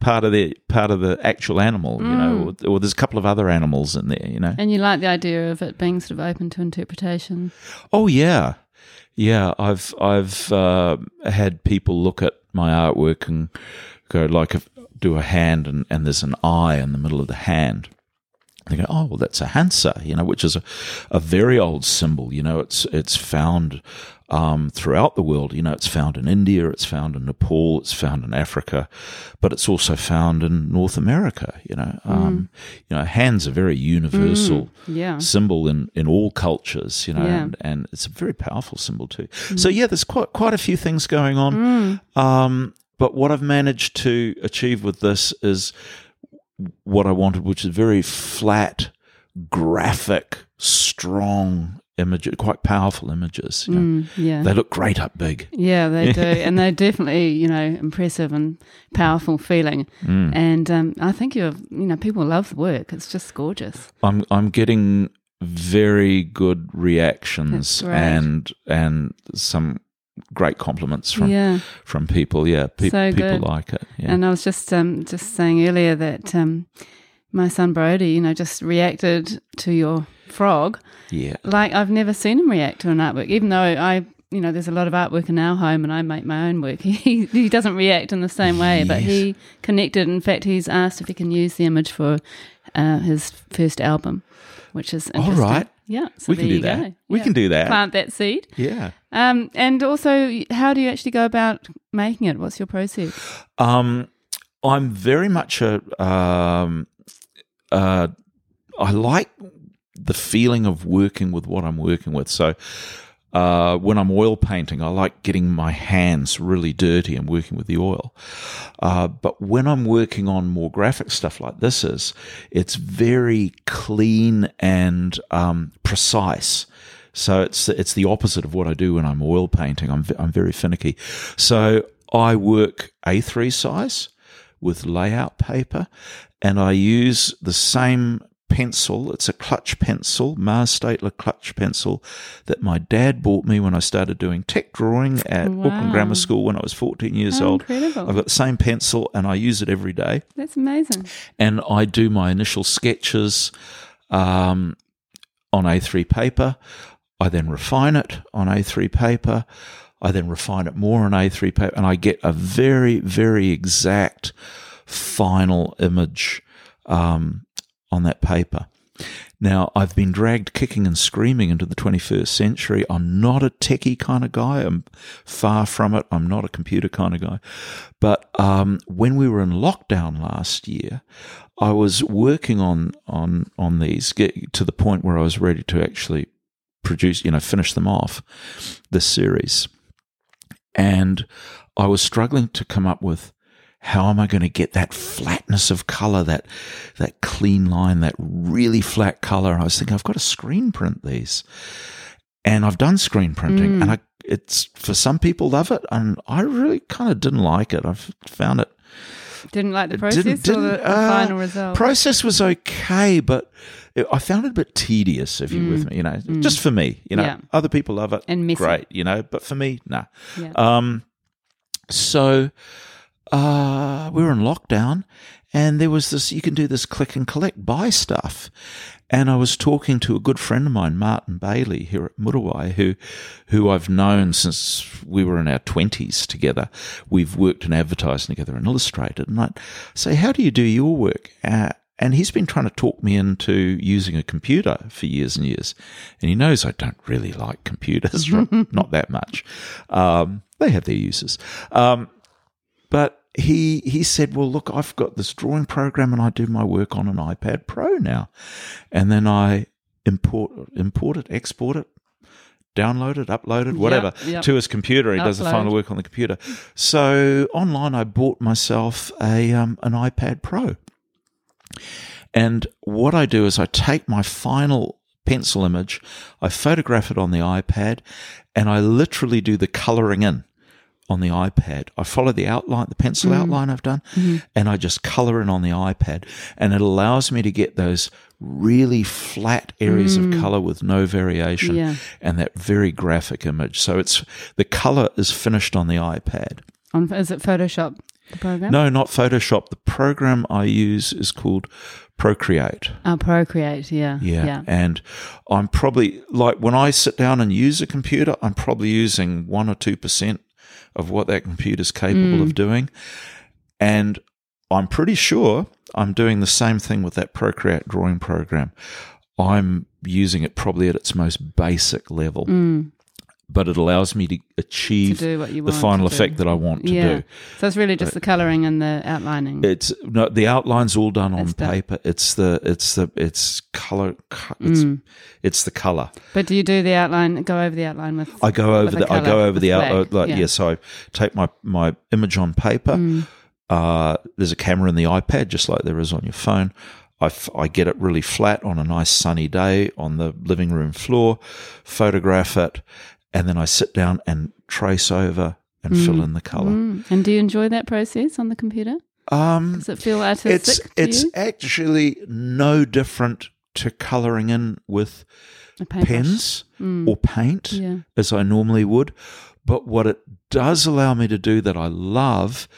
part of the part of the actual animal, you know, or, or there's a couple of other animals in there, you know. And you like the idea of it being sort of open to interpretation. Oh yeah, yeah. I've I've uh, had people look at my artwork and go like, if, do a hand and, and there's an eye in the middle of the hand. They go, oh well, that's a Hamsa, you know, which is a, a very old symbol. You know, it's it's found um, throughout the world. You know, it's found in India, it's found in Nepal, it's found in Africa, but it's also found in North America. You know, um, you know, hands are very universal Yeah. symbol in, in all cultures, you know, Yeah. and, and it's a very powerful symbol too. So yeah, there's quite quite a few things going on. Um, but what I've managed to achieve with this is what I wanted, which is very flat, graphic, strong images, quite powerful images. You know. Mm, yeah. They look great up big. Yeah, they do, [laughs] and they're definitely you know impressive and powerful feeling. Mm. And um, I think you're you know people love the work. It's just gorgeous. I'm I'm getting very good reactions and and some great compliments from yeah, from people. Yeah, pe- So people like it. Yeah. and I was just um, just saying earlier that um, my son Brody, you know, just reacted to your frog yeah. like I've never seen him react to an artwork. Even though I, you know, there's a lot of artwork in our home, and I make my own work. [laughs] He he doesn't react in the same way, but he connected. In fact, he's asked if he can use the image for uh, his first album, which is All right. Yeah, so We can do that. go. We Yeah. can do that. Plant that seed. Yeah. Um, and also, how do you actually go about making it? What's your process? Um, I'm very much a. Um, uh, I like the feeling of working with what I'm working with. So. Uh, when I'm oil painting, I like getting my hands really dirty and working with the oil. Uh, but when I'm working on more graphic stuff like this is, it's very clean and um, precise. So it's it's the opposite of what I do when I'm oil painting. I'm I'm very finicky. So I work A3 size with layout paper, and I use the same pencil. It's a clutch pencil, Mars Staedtler clutch pencil, that my dad bought me when I started doing tech drawing at Wow. Auckland Grammar School when I was 14 years Oh, old. incredible. I've got the same pencil, and I use it every day That's amazing. and I do my initial sketches um, on A3 paper. I then refine it on A3 paper. I then refine it more on A3 paper, and I get a very, very exact final image um, on that paper. Now, I've been dragged kicking and screaming into the 21st century. I'm not a techie kind of guy. I'm far from it. I'm not a computer kind of guy. But um, when we were in lockdown last year, I was working on on on these get to the point where I was ready to actually produce, you know, finish them off this series, and I was struggling to come up with how am I going to get that flatness of color, that that clean line, that really flat color. And I was thinking I've got to screen print these, and I've done screen printing, Mm. and I it's for some people love it, and I really kind of didn't like it. I've found it Didn't like the process didn't- or the, didn't, the uh, final result. process was okay, but it, I found it a bit tedious. If you're with me, you know, just for me, you know, Mm. Yeah. other people love it And messy. great, you know, but for me, nah. Yeah. Um, so uh, we were in lockdown, and there was this. You can do this click and collect buy stuff, and I was talking to a good friend of mine, Martin Bailey, here at Muriwai, who who I've known since we were in our twenties together. We've worked in advertising together and illustrated, and I say, "How do you do your work?" Uh, and he's been trying to talk me into using a computer for years and years. And he knows I don't really like computers, [laughs] not that much. Um, they have their uses. Um, but he he said, "Well, look, I've got this drawing program, and I do my work on an iPad Pro now, and then I import import it, export it." Download it, upload it, whatever, yep. to his computer. He does the final work on the computer. So online, I bought myself a um, an iPad Pro, and what I do is I take my final pencil image, I photograph it on the iPad, and I literally do the coloring in on the iPad. I follow the outline, the pencil Mm. outline I've done, Mm-hmm. and I just color in on the iPad. And it allows me to get those really flat areas of color with no variation Mm. Yeah. and that very graphic image. So it's the color is finished on the iPad. On, is it Photoshop, the program? No, not Photoshop. The program I use is called Procreate. Oh, Procreate, yeah. Yeah. Yeah. And I'm probably like when I sit down and use a computer, I'm probably using one or 2% of what that computer's capable Mm. of doing. And I'm pretty sure I'm doing the same thing with that Procreate drawing program. I'm using it probably at its most basic level, Mm, but it allows me to to achieve you the final effect that I want to yeah. do. So it's really just the colouring and the outlining. It's no, the outline's all done on It's paper. It's the it's the it's color. It's Mm. it's the color. but do you do the outline, go over the outline with. I go over the, I colour, go over the black, out like yeah. yeah. So I take my my image on paper. Mm. Uh, there's a camera in the iPad, just like there is on your phone. I, f- I get it really flat on a nice sunny day on the living room floor, photograph it, and then I sit down and trace over and fill in the color. Mm. And do you enjoy that process on the computer? Um, Does it feel artistic? it's it's actually no different to coloring in with pens or paint Yeah. as I normally would. But what it does allow me to do that I love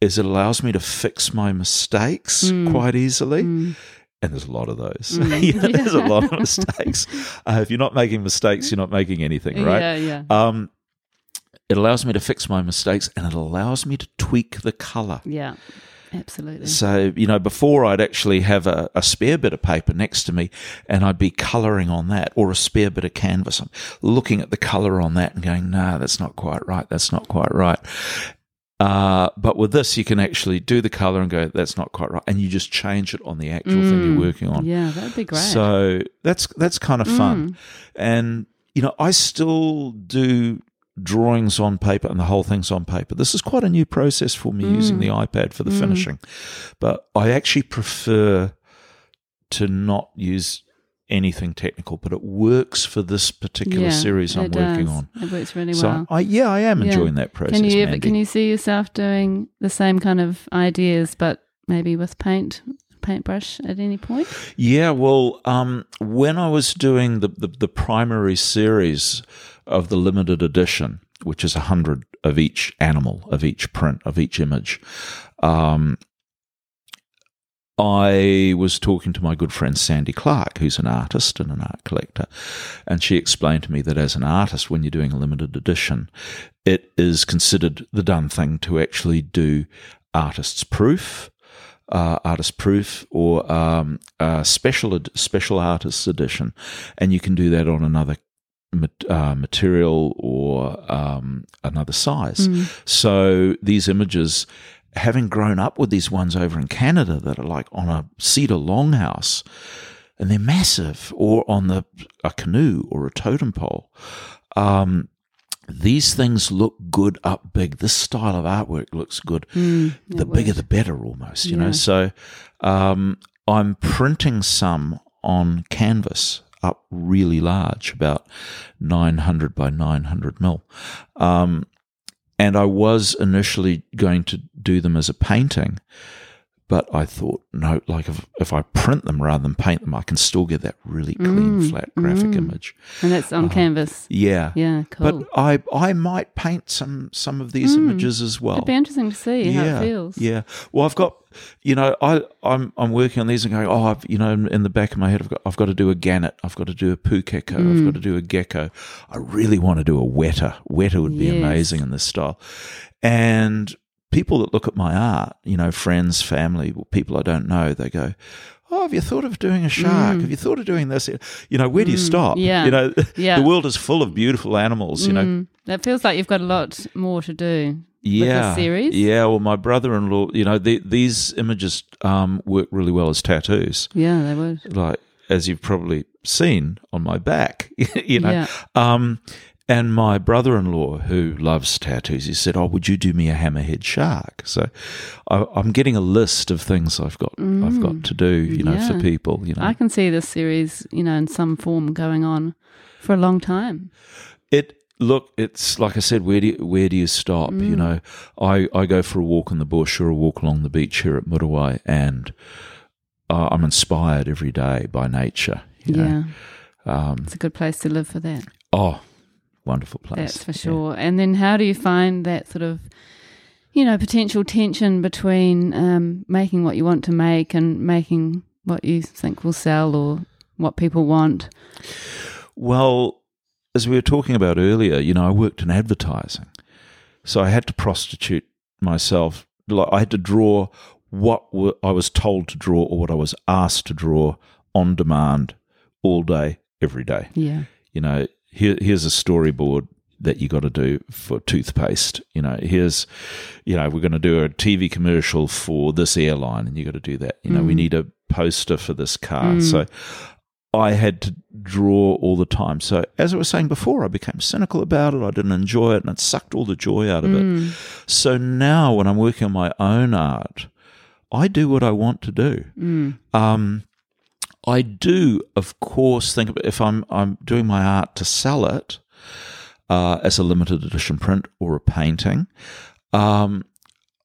is it allows me to fix my mistakes Mm. quite easily. And there's a lot of those. [laughs] You [laughs] know, there's a lot of [laughs] mistakes. Uh, if you're not making mistakes, you're not making anything, right? Yeah, yeah. Um, it allows me to fix my mistakes and it allows me to tweak the color. yeah. Absolutely. So, you know, before I'd actually have a, a spare bit of paper next to me and I'd be colouring on that or a spare bit of canvas. I'm looking at the colour on that and going, no, that's not quite right. That's not quite right. Uh, but with this, you can actually do the colour and go, that's not quite right. And you just change it on the actual thing you're mm. working on. Yeah, that'd be great. So that's that's kind of mm. fun. And you know, I still do drawings on paper and the whole thing's on paper. This is quite a new process for me using mm. the iPad for the finishing. But I actually prefer to not use anything technical, but it works for this particular yeah, series I'm working on. It works really So well. I yeah, I am Yeah. enjoying that process. Can you ever, can you see yourself doing the same kind of ideas, but maybe with paint, paintbrush at any point? Yeah, well, um, when I was doing the, the, the primary series of the limited edition, which is a hundred of each animal, of each print, of each image, um, I was talking to my good friend Sandy Clark, who's an artist and an art collector, and she explained to me that as an artist, when you're doing a limited edition, it is considered the done thing to actually do artist's proof, uh, artist proof, or um, uh, special ed- special artist's edition, and you can do that on another uh, material or um, another size. So these images, having grown up with these ones over in Canada that are like on a cedar longhouse, and they're massive, or on the a canoe or a totem pole. Um, these things look good up big. This style of artwork looks good. the bigger, the better, almost. You Yeah. know. So um, I'm printing some on canvas up really large, about 900 by 900 mil. Um, and I was initially going to do them as a painting, but I thought, no, like if, if I print them rather than paint them, I can still get that really clean, mm, flat graphic mm. image. And that's on um, canvas. Yeah. Yeah, cool. But I I might paint some some of these mm. images as well. It'd be interesting to see how it feels. Yeah. Well, I've got, you know, I I'm I'm working on these and going, oh, I've, you know, in, in the back of my head, I've got I've got to do a gannet, I've got to do a pukeko, I've Mm. got to do a gecko. I really want to do a weta. Weta would be Yes. amazing in this style. And people that look at my art, you know, friends, family, people I don't know, they go. Oh, have you thought of doing a shark? Have you thought of doing this? You know, where do you stop? Mm. yeah, You know, [laughs] yeah. the world is full of beautiful animals. You know, Mm, that feels like you've got a lot more to do yeah, series. Yeah, well, my brother-in-law, you know, the, these images um, work really well as tattoos, Yeah, they would. like as you've probably seen on my back, [laughs] you know. Yeah. Um, and my brother-in-law, who loves tattoos, he said, "Oh, would you do me a hammerhead shark?" So I, I'm getting a list of things I've got I've got to do, you know, for Mm. People. You know, I can see this series, you know, in some form going on for a long time. It look, it's like I said. Where do you, where do you stop? Mm. You know, I I go for a walk in the bush or a walk along the beach here at Muriwai, and uh, I'm inspired every day by nature. You know? Yeah. Um, It's a good place to live for that. oh, wonderful place. That's for sure. And then how do you find that sort of, you know, potential tension between um, making what you want to make and making what you think will sell or what people want? Well, as we were talking about earlier, you know, I worked in advertising, so I had to prostitute myself. Like I had to draw what I was told to draw or what I was asked to draw on demand, all day, every day. Yeah. You know, here, here's a storyboard that you got to do for toothpaste. You know, here's, you know, we're going to do a TV commercial for this airline, and you got to do that. You know, we need a poster for this car. So I had to draw all the time. So as I was saying before, I became cynical about it. I didn't enjoy it, and it sucked all the joy out of it. So now, when I'm working on my own art, I do what I want to do. Mm. Um, I do, of course, think if I'm I'm doing my art to sell it uh, as a limited edition print or a painting. Um,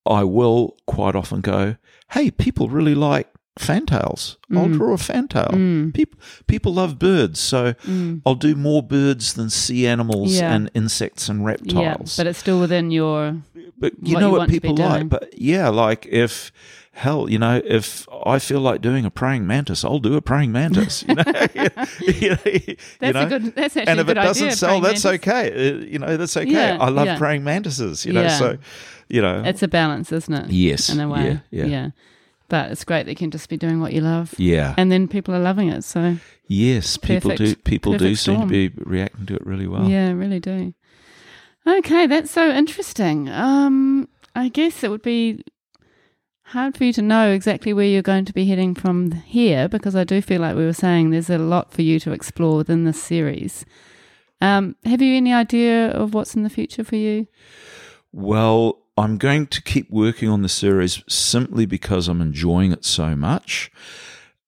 I will quite often go, "Hey, people really like fantails. I'll Mm. draw a fantail. Mm. People people love birds, so Mm. I'll do more birds than sea animals Yeah. and insects and Yeah, reptiles. but it's still within your. but you know you what people like. But yeah, like if hell, you know, if I feel like doing a praying mantis, I'll do a praying mantis. You know, [laughs] [laughs] you know, you That's know? a good. That's actually and a if it doesn't idea. sell, that's mantis. okay. Uh, you know, that's okay. Yeah, I love yeah. praying mantises. You know, Yeah. so you know, It's a balance, isn't it? yes, In a way. yeah, yeah, But it's great that you can just be doing what you love. yeah. And then people are loving it. So, yes, people perfect- do. People do perfect seem to be reacting to it really well. yeah, really do. Okay, that's so interesting. Um, I guess it would be hard for you to know exactly where you're going to be heading from here because I do feel like we were saying there's a lot for you to explore within this series. Um, have you any idea of what's in the future for you? Well, I'm going to keep working on the series simply because I'm enjoying it so much,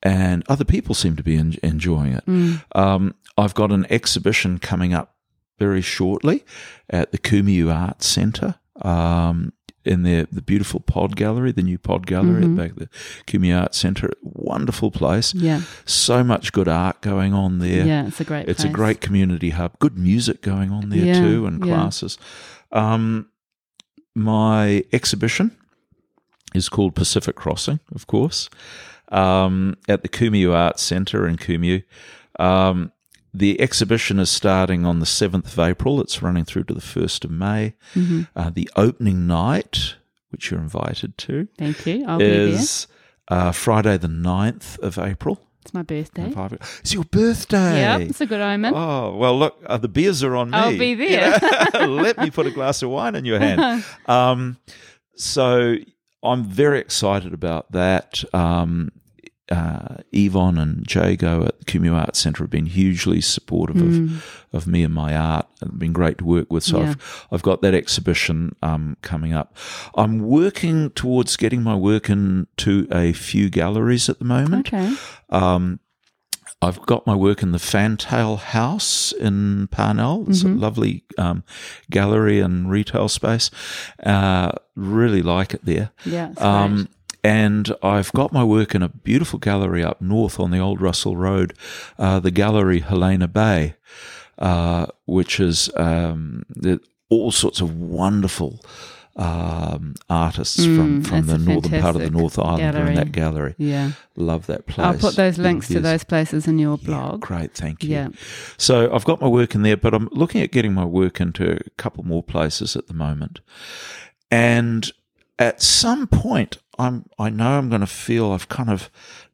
and other people seem to be en- enjoying it. Mm. Um, I've got an exhibition coming up very shortly at the Kumeu Arts Centre. Um, in the the beautiful pod gallery, the new pod gallery Mhm. at the back of the Kumeu Arts Centre, wonderful place. Yeah, So much good art going on there. yeah, it's a great. It's a great community hub. Good music going on there Yeah, too, and yeah. classes. Um, my exhibition is called Pacific Crossing, of course, um, at the Kumeu Arts Centre in Kumeu. Um, the exhibition is starting on the 7th of April. It's running through to the 1st of May. Mhm. Uh, the opening night, which you're invited to, Thank you. I'll be there. is uh, Friday the 9th of April. It's my birthday. It's your birthday. Yeah, it's a good omen. Oh well, look, uh, the beers are on me. I'll be there. [laughs] [laughs] Let me put a glass of wine in your hand. [laughs] Um, so I'm very excited about that. Um, uh, Yvonne and Jago at the Kumeu Arts Centre have been hugely supportive of, of me and my art. It's been great to work with. So Mm. Yeah. I've, I've got that exhibition um, coming up. I'm working towards getting my work into a few galleries at the moment. Okay. Um, I've got my work in the Fantail House in Parnell. It's Mm-hmm. a lovely um, gallery and retail space. Uh, really like it there. Yeah. Um, and I've got my work in a beautiful gallery up north on the old Russell Road, uh, the Gallery Helena Bay, uh, which is um, all sorts of wonderful um, artists from, Mm, from that's the northern part of the North Island are in that gallery. Yeah. Love that place. I'll put those links to those places in your Yeah, blog. great, thank you. Yeah. So I've got my work in there, but I'm looking at getting my work into a couple more places at the moment. And at some point, I'm I know I'm going to feel I've kind of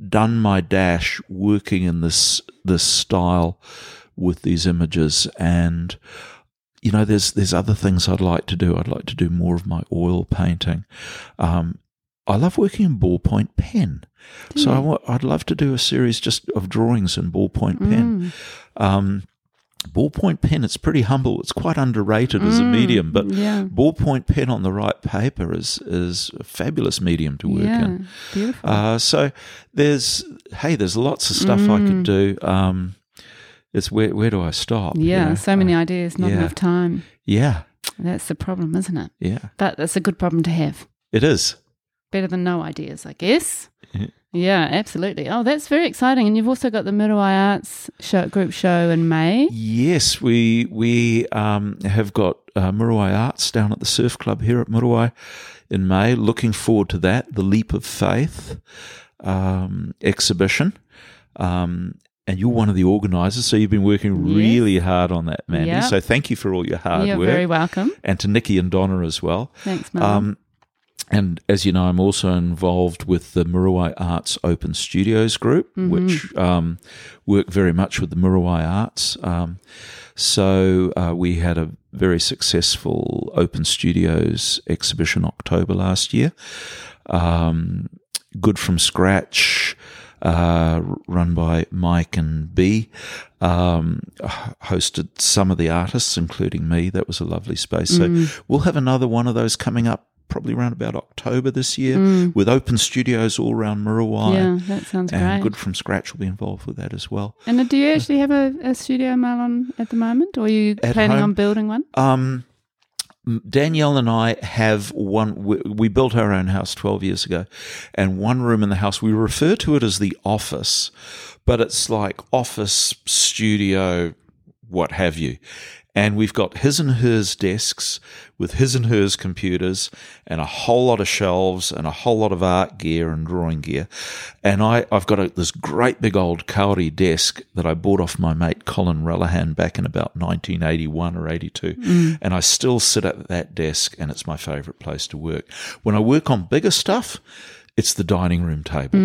done my dash working in this this style with these images and you know there's there's other things I'd like to do. I'd like to do more of my oil painting. Um, I love working in ballpoint pen. So I wa- I'd love to do a series just of drawings in ballpoint pen. Mm. Um, ballpoint pen, it's pretty humble. It's quite underrated as a Mm, medium, but yeah. ballpoint pen on the right paper is is a fabulous medium to work yeah. in. Beautiful. Uh, so there's hey, there's lots of stuff I could do. Um, it's where where do I stop? you Mm. yeah. know? so many Uh, ideas, not yeah. enough time. yeah, That's the problem, isn't it? yeah, But that's a good problem to have. it is. Better than no ideas, I guess. Yeah. Absolutely. Oh, that's very exciting. And you've also got the Muriwai Arts show, group show in May. Yes, we we um, have got uh, Muriwai Arts down at the Surf Club here at Muriwai in May. Looking forward to that, the Leap of Faith um, exhibition. Um, and you're one of the organisers, so you've been working Yes. really hard on that, Mandy. Yeah. So thank you for all your hard work. You're very welcome. and to Nikki and Donna as well. Thanks, Mum. And as you know, I'm also involved with the Muriwai Arts Open Studios group, Mm-hmm. which um, work very much with the Muriwai Arts. Um, so uh, we had a very successful Open Studios exhibition October last year. Um, good from scratch. Uh, run by Mike and B, um, hosted some of the artists, including me. That was a lovely space. So we'll have another one of those coming up probably around about October this year with open studios all around Muriwai. Mm. Yeah, that sounds and great. Good from Scratch will be involved with that as well. And do you actually have a, a studio, Marlon, at the moment, or are you At planning home? on building one? Um, Danielle and I have one. We, we built our own house 12 years ago, and one room in the house, we refer to it as the office, but it's like office, studio, what have you. And we've got his and hers desks with his and hers computers and a whole lot of shelves and a whole lot of art gear and drawing gear. And I, I've got a, this great big old Kauri desk that I bought off my mate Colin Relihan back in about 1981 or 82. And I still sit at that desk and it's my favorite place to work. When I work on bigger stuff, it's the dining room table.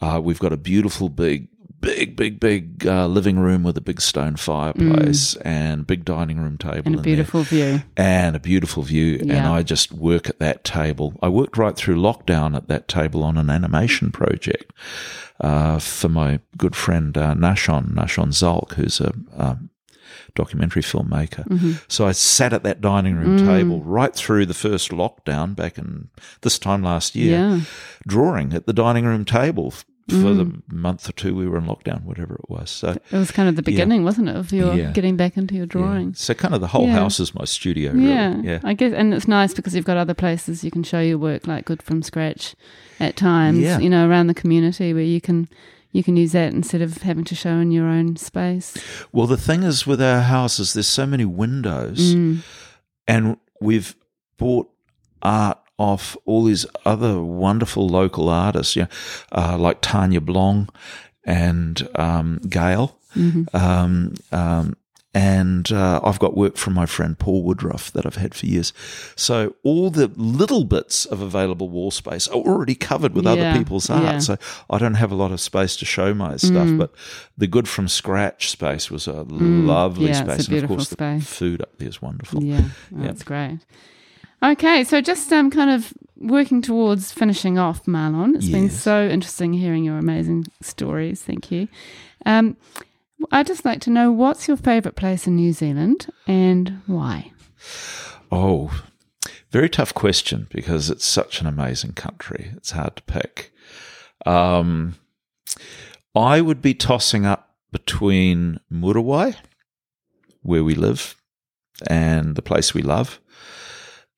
Uh, we've got a beautiful big big, big, big uh, living room with a big stone fireplace and big dining room table And a in there beautiful view. and a beautiful view. And I just work at that table. I worked right through lockdown at that table on an animation project uh, for my good friend uh, Nashon, Nashon Zalk, who's a um, documentary filmmaker. Mm-hmm. So I sat at that dining room Mm. table right through the first lockdown back in this time last year, Yeah. drawing at the dining room table f- for the Mm. month or two we were in lockdown, whatever it was. So It was kind of the beginning, wasn't it, of your Yeah. getting back into your yeah. drawing? So kind of the whole Yeah. house is my studio, really. Yeah, Yeah. I guess, and it's nice because you've got other places you can show your work, like Good from Scratch, at times. Yeah. You know, around the community where you can you can use that instead of having to show in your own space. Well, the thing is with our house is there's so many windows, Mm. and we've bought art off all these other wonderful local artists, yeah, uh, like Tanya Blong and um, Gail. Mm-hmm. Um, um, and uh, I've got work from my friend Paul Woodruff that I've had for years. So all the little bits of available wall space are already covered with Yeah, other people's art. yeah. So I don't have a lot of space to show my stuff. Mm. But the good from scratch space was a lovely Yeah, it's a space, and of course the food up there is wonderful. Yeah, oh, that's great. Okay, so just um, kind of working towards finishing off, Marlon. It's been so interesting hearing your amazing stories. Thank you. Um, I'd just like to know what's your favourite place in New Zealand and why? Oh, very tough question because it's such an amazing country. It's hard to pick. Um, I would be tossing up between Muriwai, where we live, and the place we love.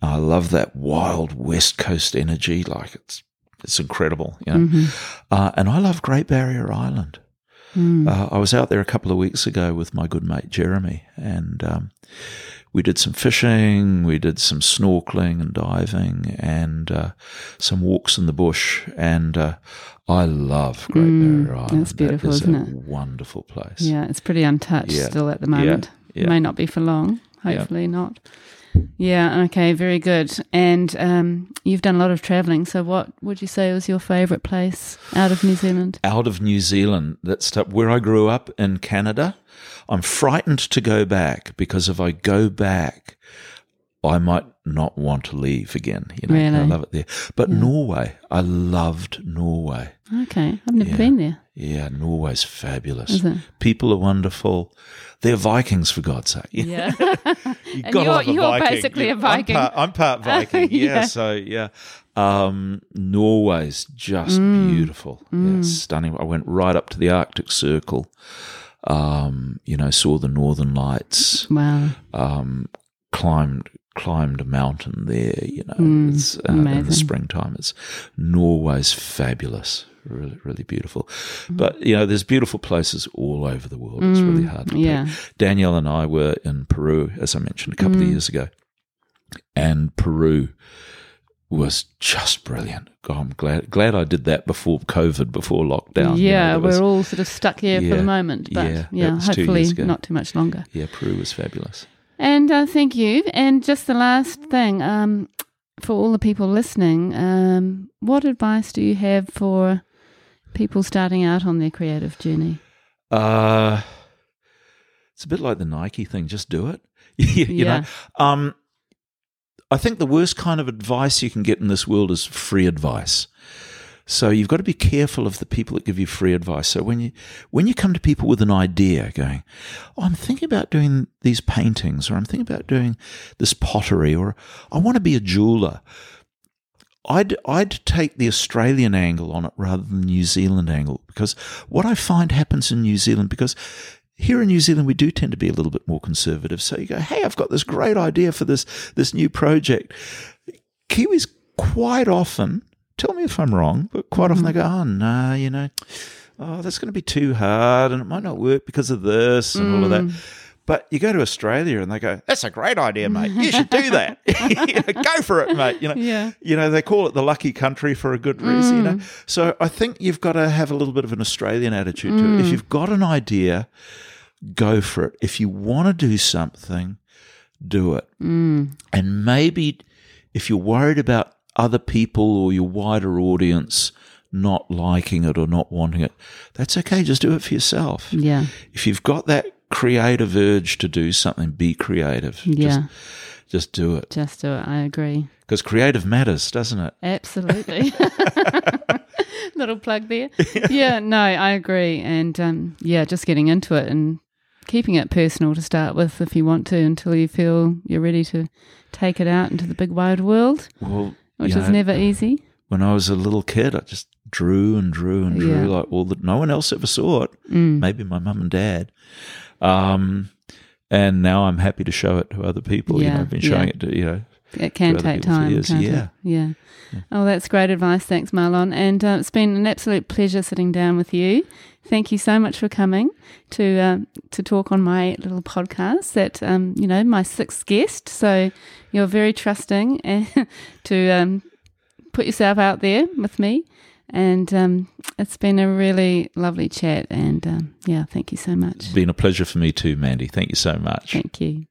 I love that wild West Coast energy. Like it's it's incredible, you know. Uh, and I love Great Barrier Island. Mm. Uh, I was out there a couple of weeks ago with my good mate Jeremy, and um, we did some fishing, we did some snorkeling and diving, and uh, some walks in the bush. And uh, I love Great Mm, Barrier Island. that's beautiful, that is isn't a it? Wonderful place. Yeah, it's pretty untouched Yeah. still at the moment. yeah. May not be for long. Yeah. Hopefully not. Yeah. Okay. Very good. And um, you've done a lot of travelling. So, what would you say was your favourite place out of New Zealand? Out of New Zealand, that's where I grew up in Canada. I'm frightened to go back because if I go back, I might not want to leave again. You know, I love it there. But Norway, I loved Norway. Okay, I've never Yeah. been there. Yeah, Norway's fabulous. People are wonderful. They're Vikings, for God's sake. Yeah. [laughs] you And you're- you're basically a I'm Viking. part, I'm part [laughs] Viking. yeah, Yeah. So yeah, um, Norway's just Mm. beautiful. Yeah, it's stunning. I went right up to the Arctic Circle. Um, you know, saw the Northern Lights. wow. Um, climbed climbed a mountain there. You know, Mm, it's, uh, in the springtime. It's Norway's fabulous. Really, really beautiful. But you know, there's beautiful places all over the world. It's really hard to pick. Mm. yeah. Danielle and I were in Peru, as I mentioned, a couple Mm. of years ago, and Peru was just brilliant. God, I'm glad glad I did that before COVID, before lockdown. you know, yeah, there was- we're all sort of stuck here for the moment, but yeah, yeah, hopefully not too much longer. yeah, Peru was fabulous. And uh, thank you. And just the last thing, um, for all the people listening, um, what advice do you have for people starting out on their creative journey? Uh, it's a bit like the Nike thing. Just do it. [laughs] you Yeah. know. Um, I think the worst kind of advice you can get in this world is free advice. So you've got to be careful of the people that give you free advice. So when you when you come to people with an idea, going, "Oh, I'm thinking about doing these paintings, or I'm thinking about doing this pottery, or I want to be a jeweler," I'd I'd take the Australian angle on it rather than the New Zealand angle because what I find happens in New Zealand because here in New Zealand we do tend to be a little bit more conservative. So you go, hey, I've got this great idea for this this new project. Kiwis quite often tell me if I'm wrong, but quite often they go, oh no, you know, oh that's going to be too hard and it might not work because of this and all of that. Mm. But you go to Australia and they go, "That's a great idea, mate. You should do that. [laughs] You know, go for it, mate." You know, Yeah. you know they call it the lucky country for a good reason. You know, mm. so I think you've got to have a little bit of an Australian attitude to it. If mm. you've got an idea, go for it. If you want to do something, do it. Mm. And maybe if you're worried about other people or your wider audience not liking it or not wanting it, that's okay. Just do it for yourself Yeah. if you've got that creative urge to do something, be creative. Yeah. Just, just do it. Just do it. I agree. Because creative matters, doesn't it? Absolutely. [laughs] [laughs] Little plug there. Yeah, no, I agree. And um, yeah, just getting into it and keeping it personal to start with if you want to until you feel you're ready to take it out into the big wide world, Well, which is know, never easy. When I was a little kid, I just drew and drew and drew Yeah. like all that. No one else ever saw it. Mm. Maybe my mum and dad. Um, and now I'm happy to show it to other people. You Yeah, know, I've been showing yeah. it to you know. It can take time. years. Yeah. It? Yeah. Oh, that's great advice. Thanks, Marlon. And uh, it's been an absolute pleasure sitting down with you. Thank you so much for coming to uh, to talk on my little podcast. That um, you know, my sixth guest. So you're very trusting [laughs] to um, put yourself out there with me. And um, it's been a really lovely chat. And um, yeah, thank you so much. It's been a pleasure for me too, Mandy. Thank you so much. Thank you.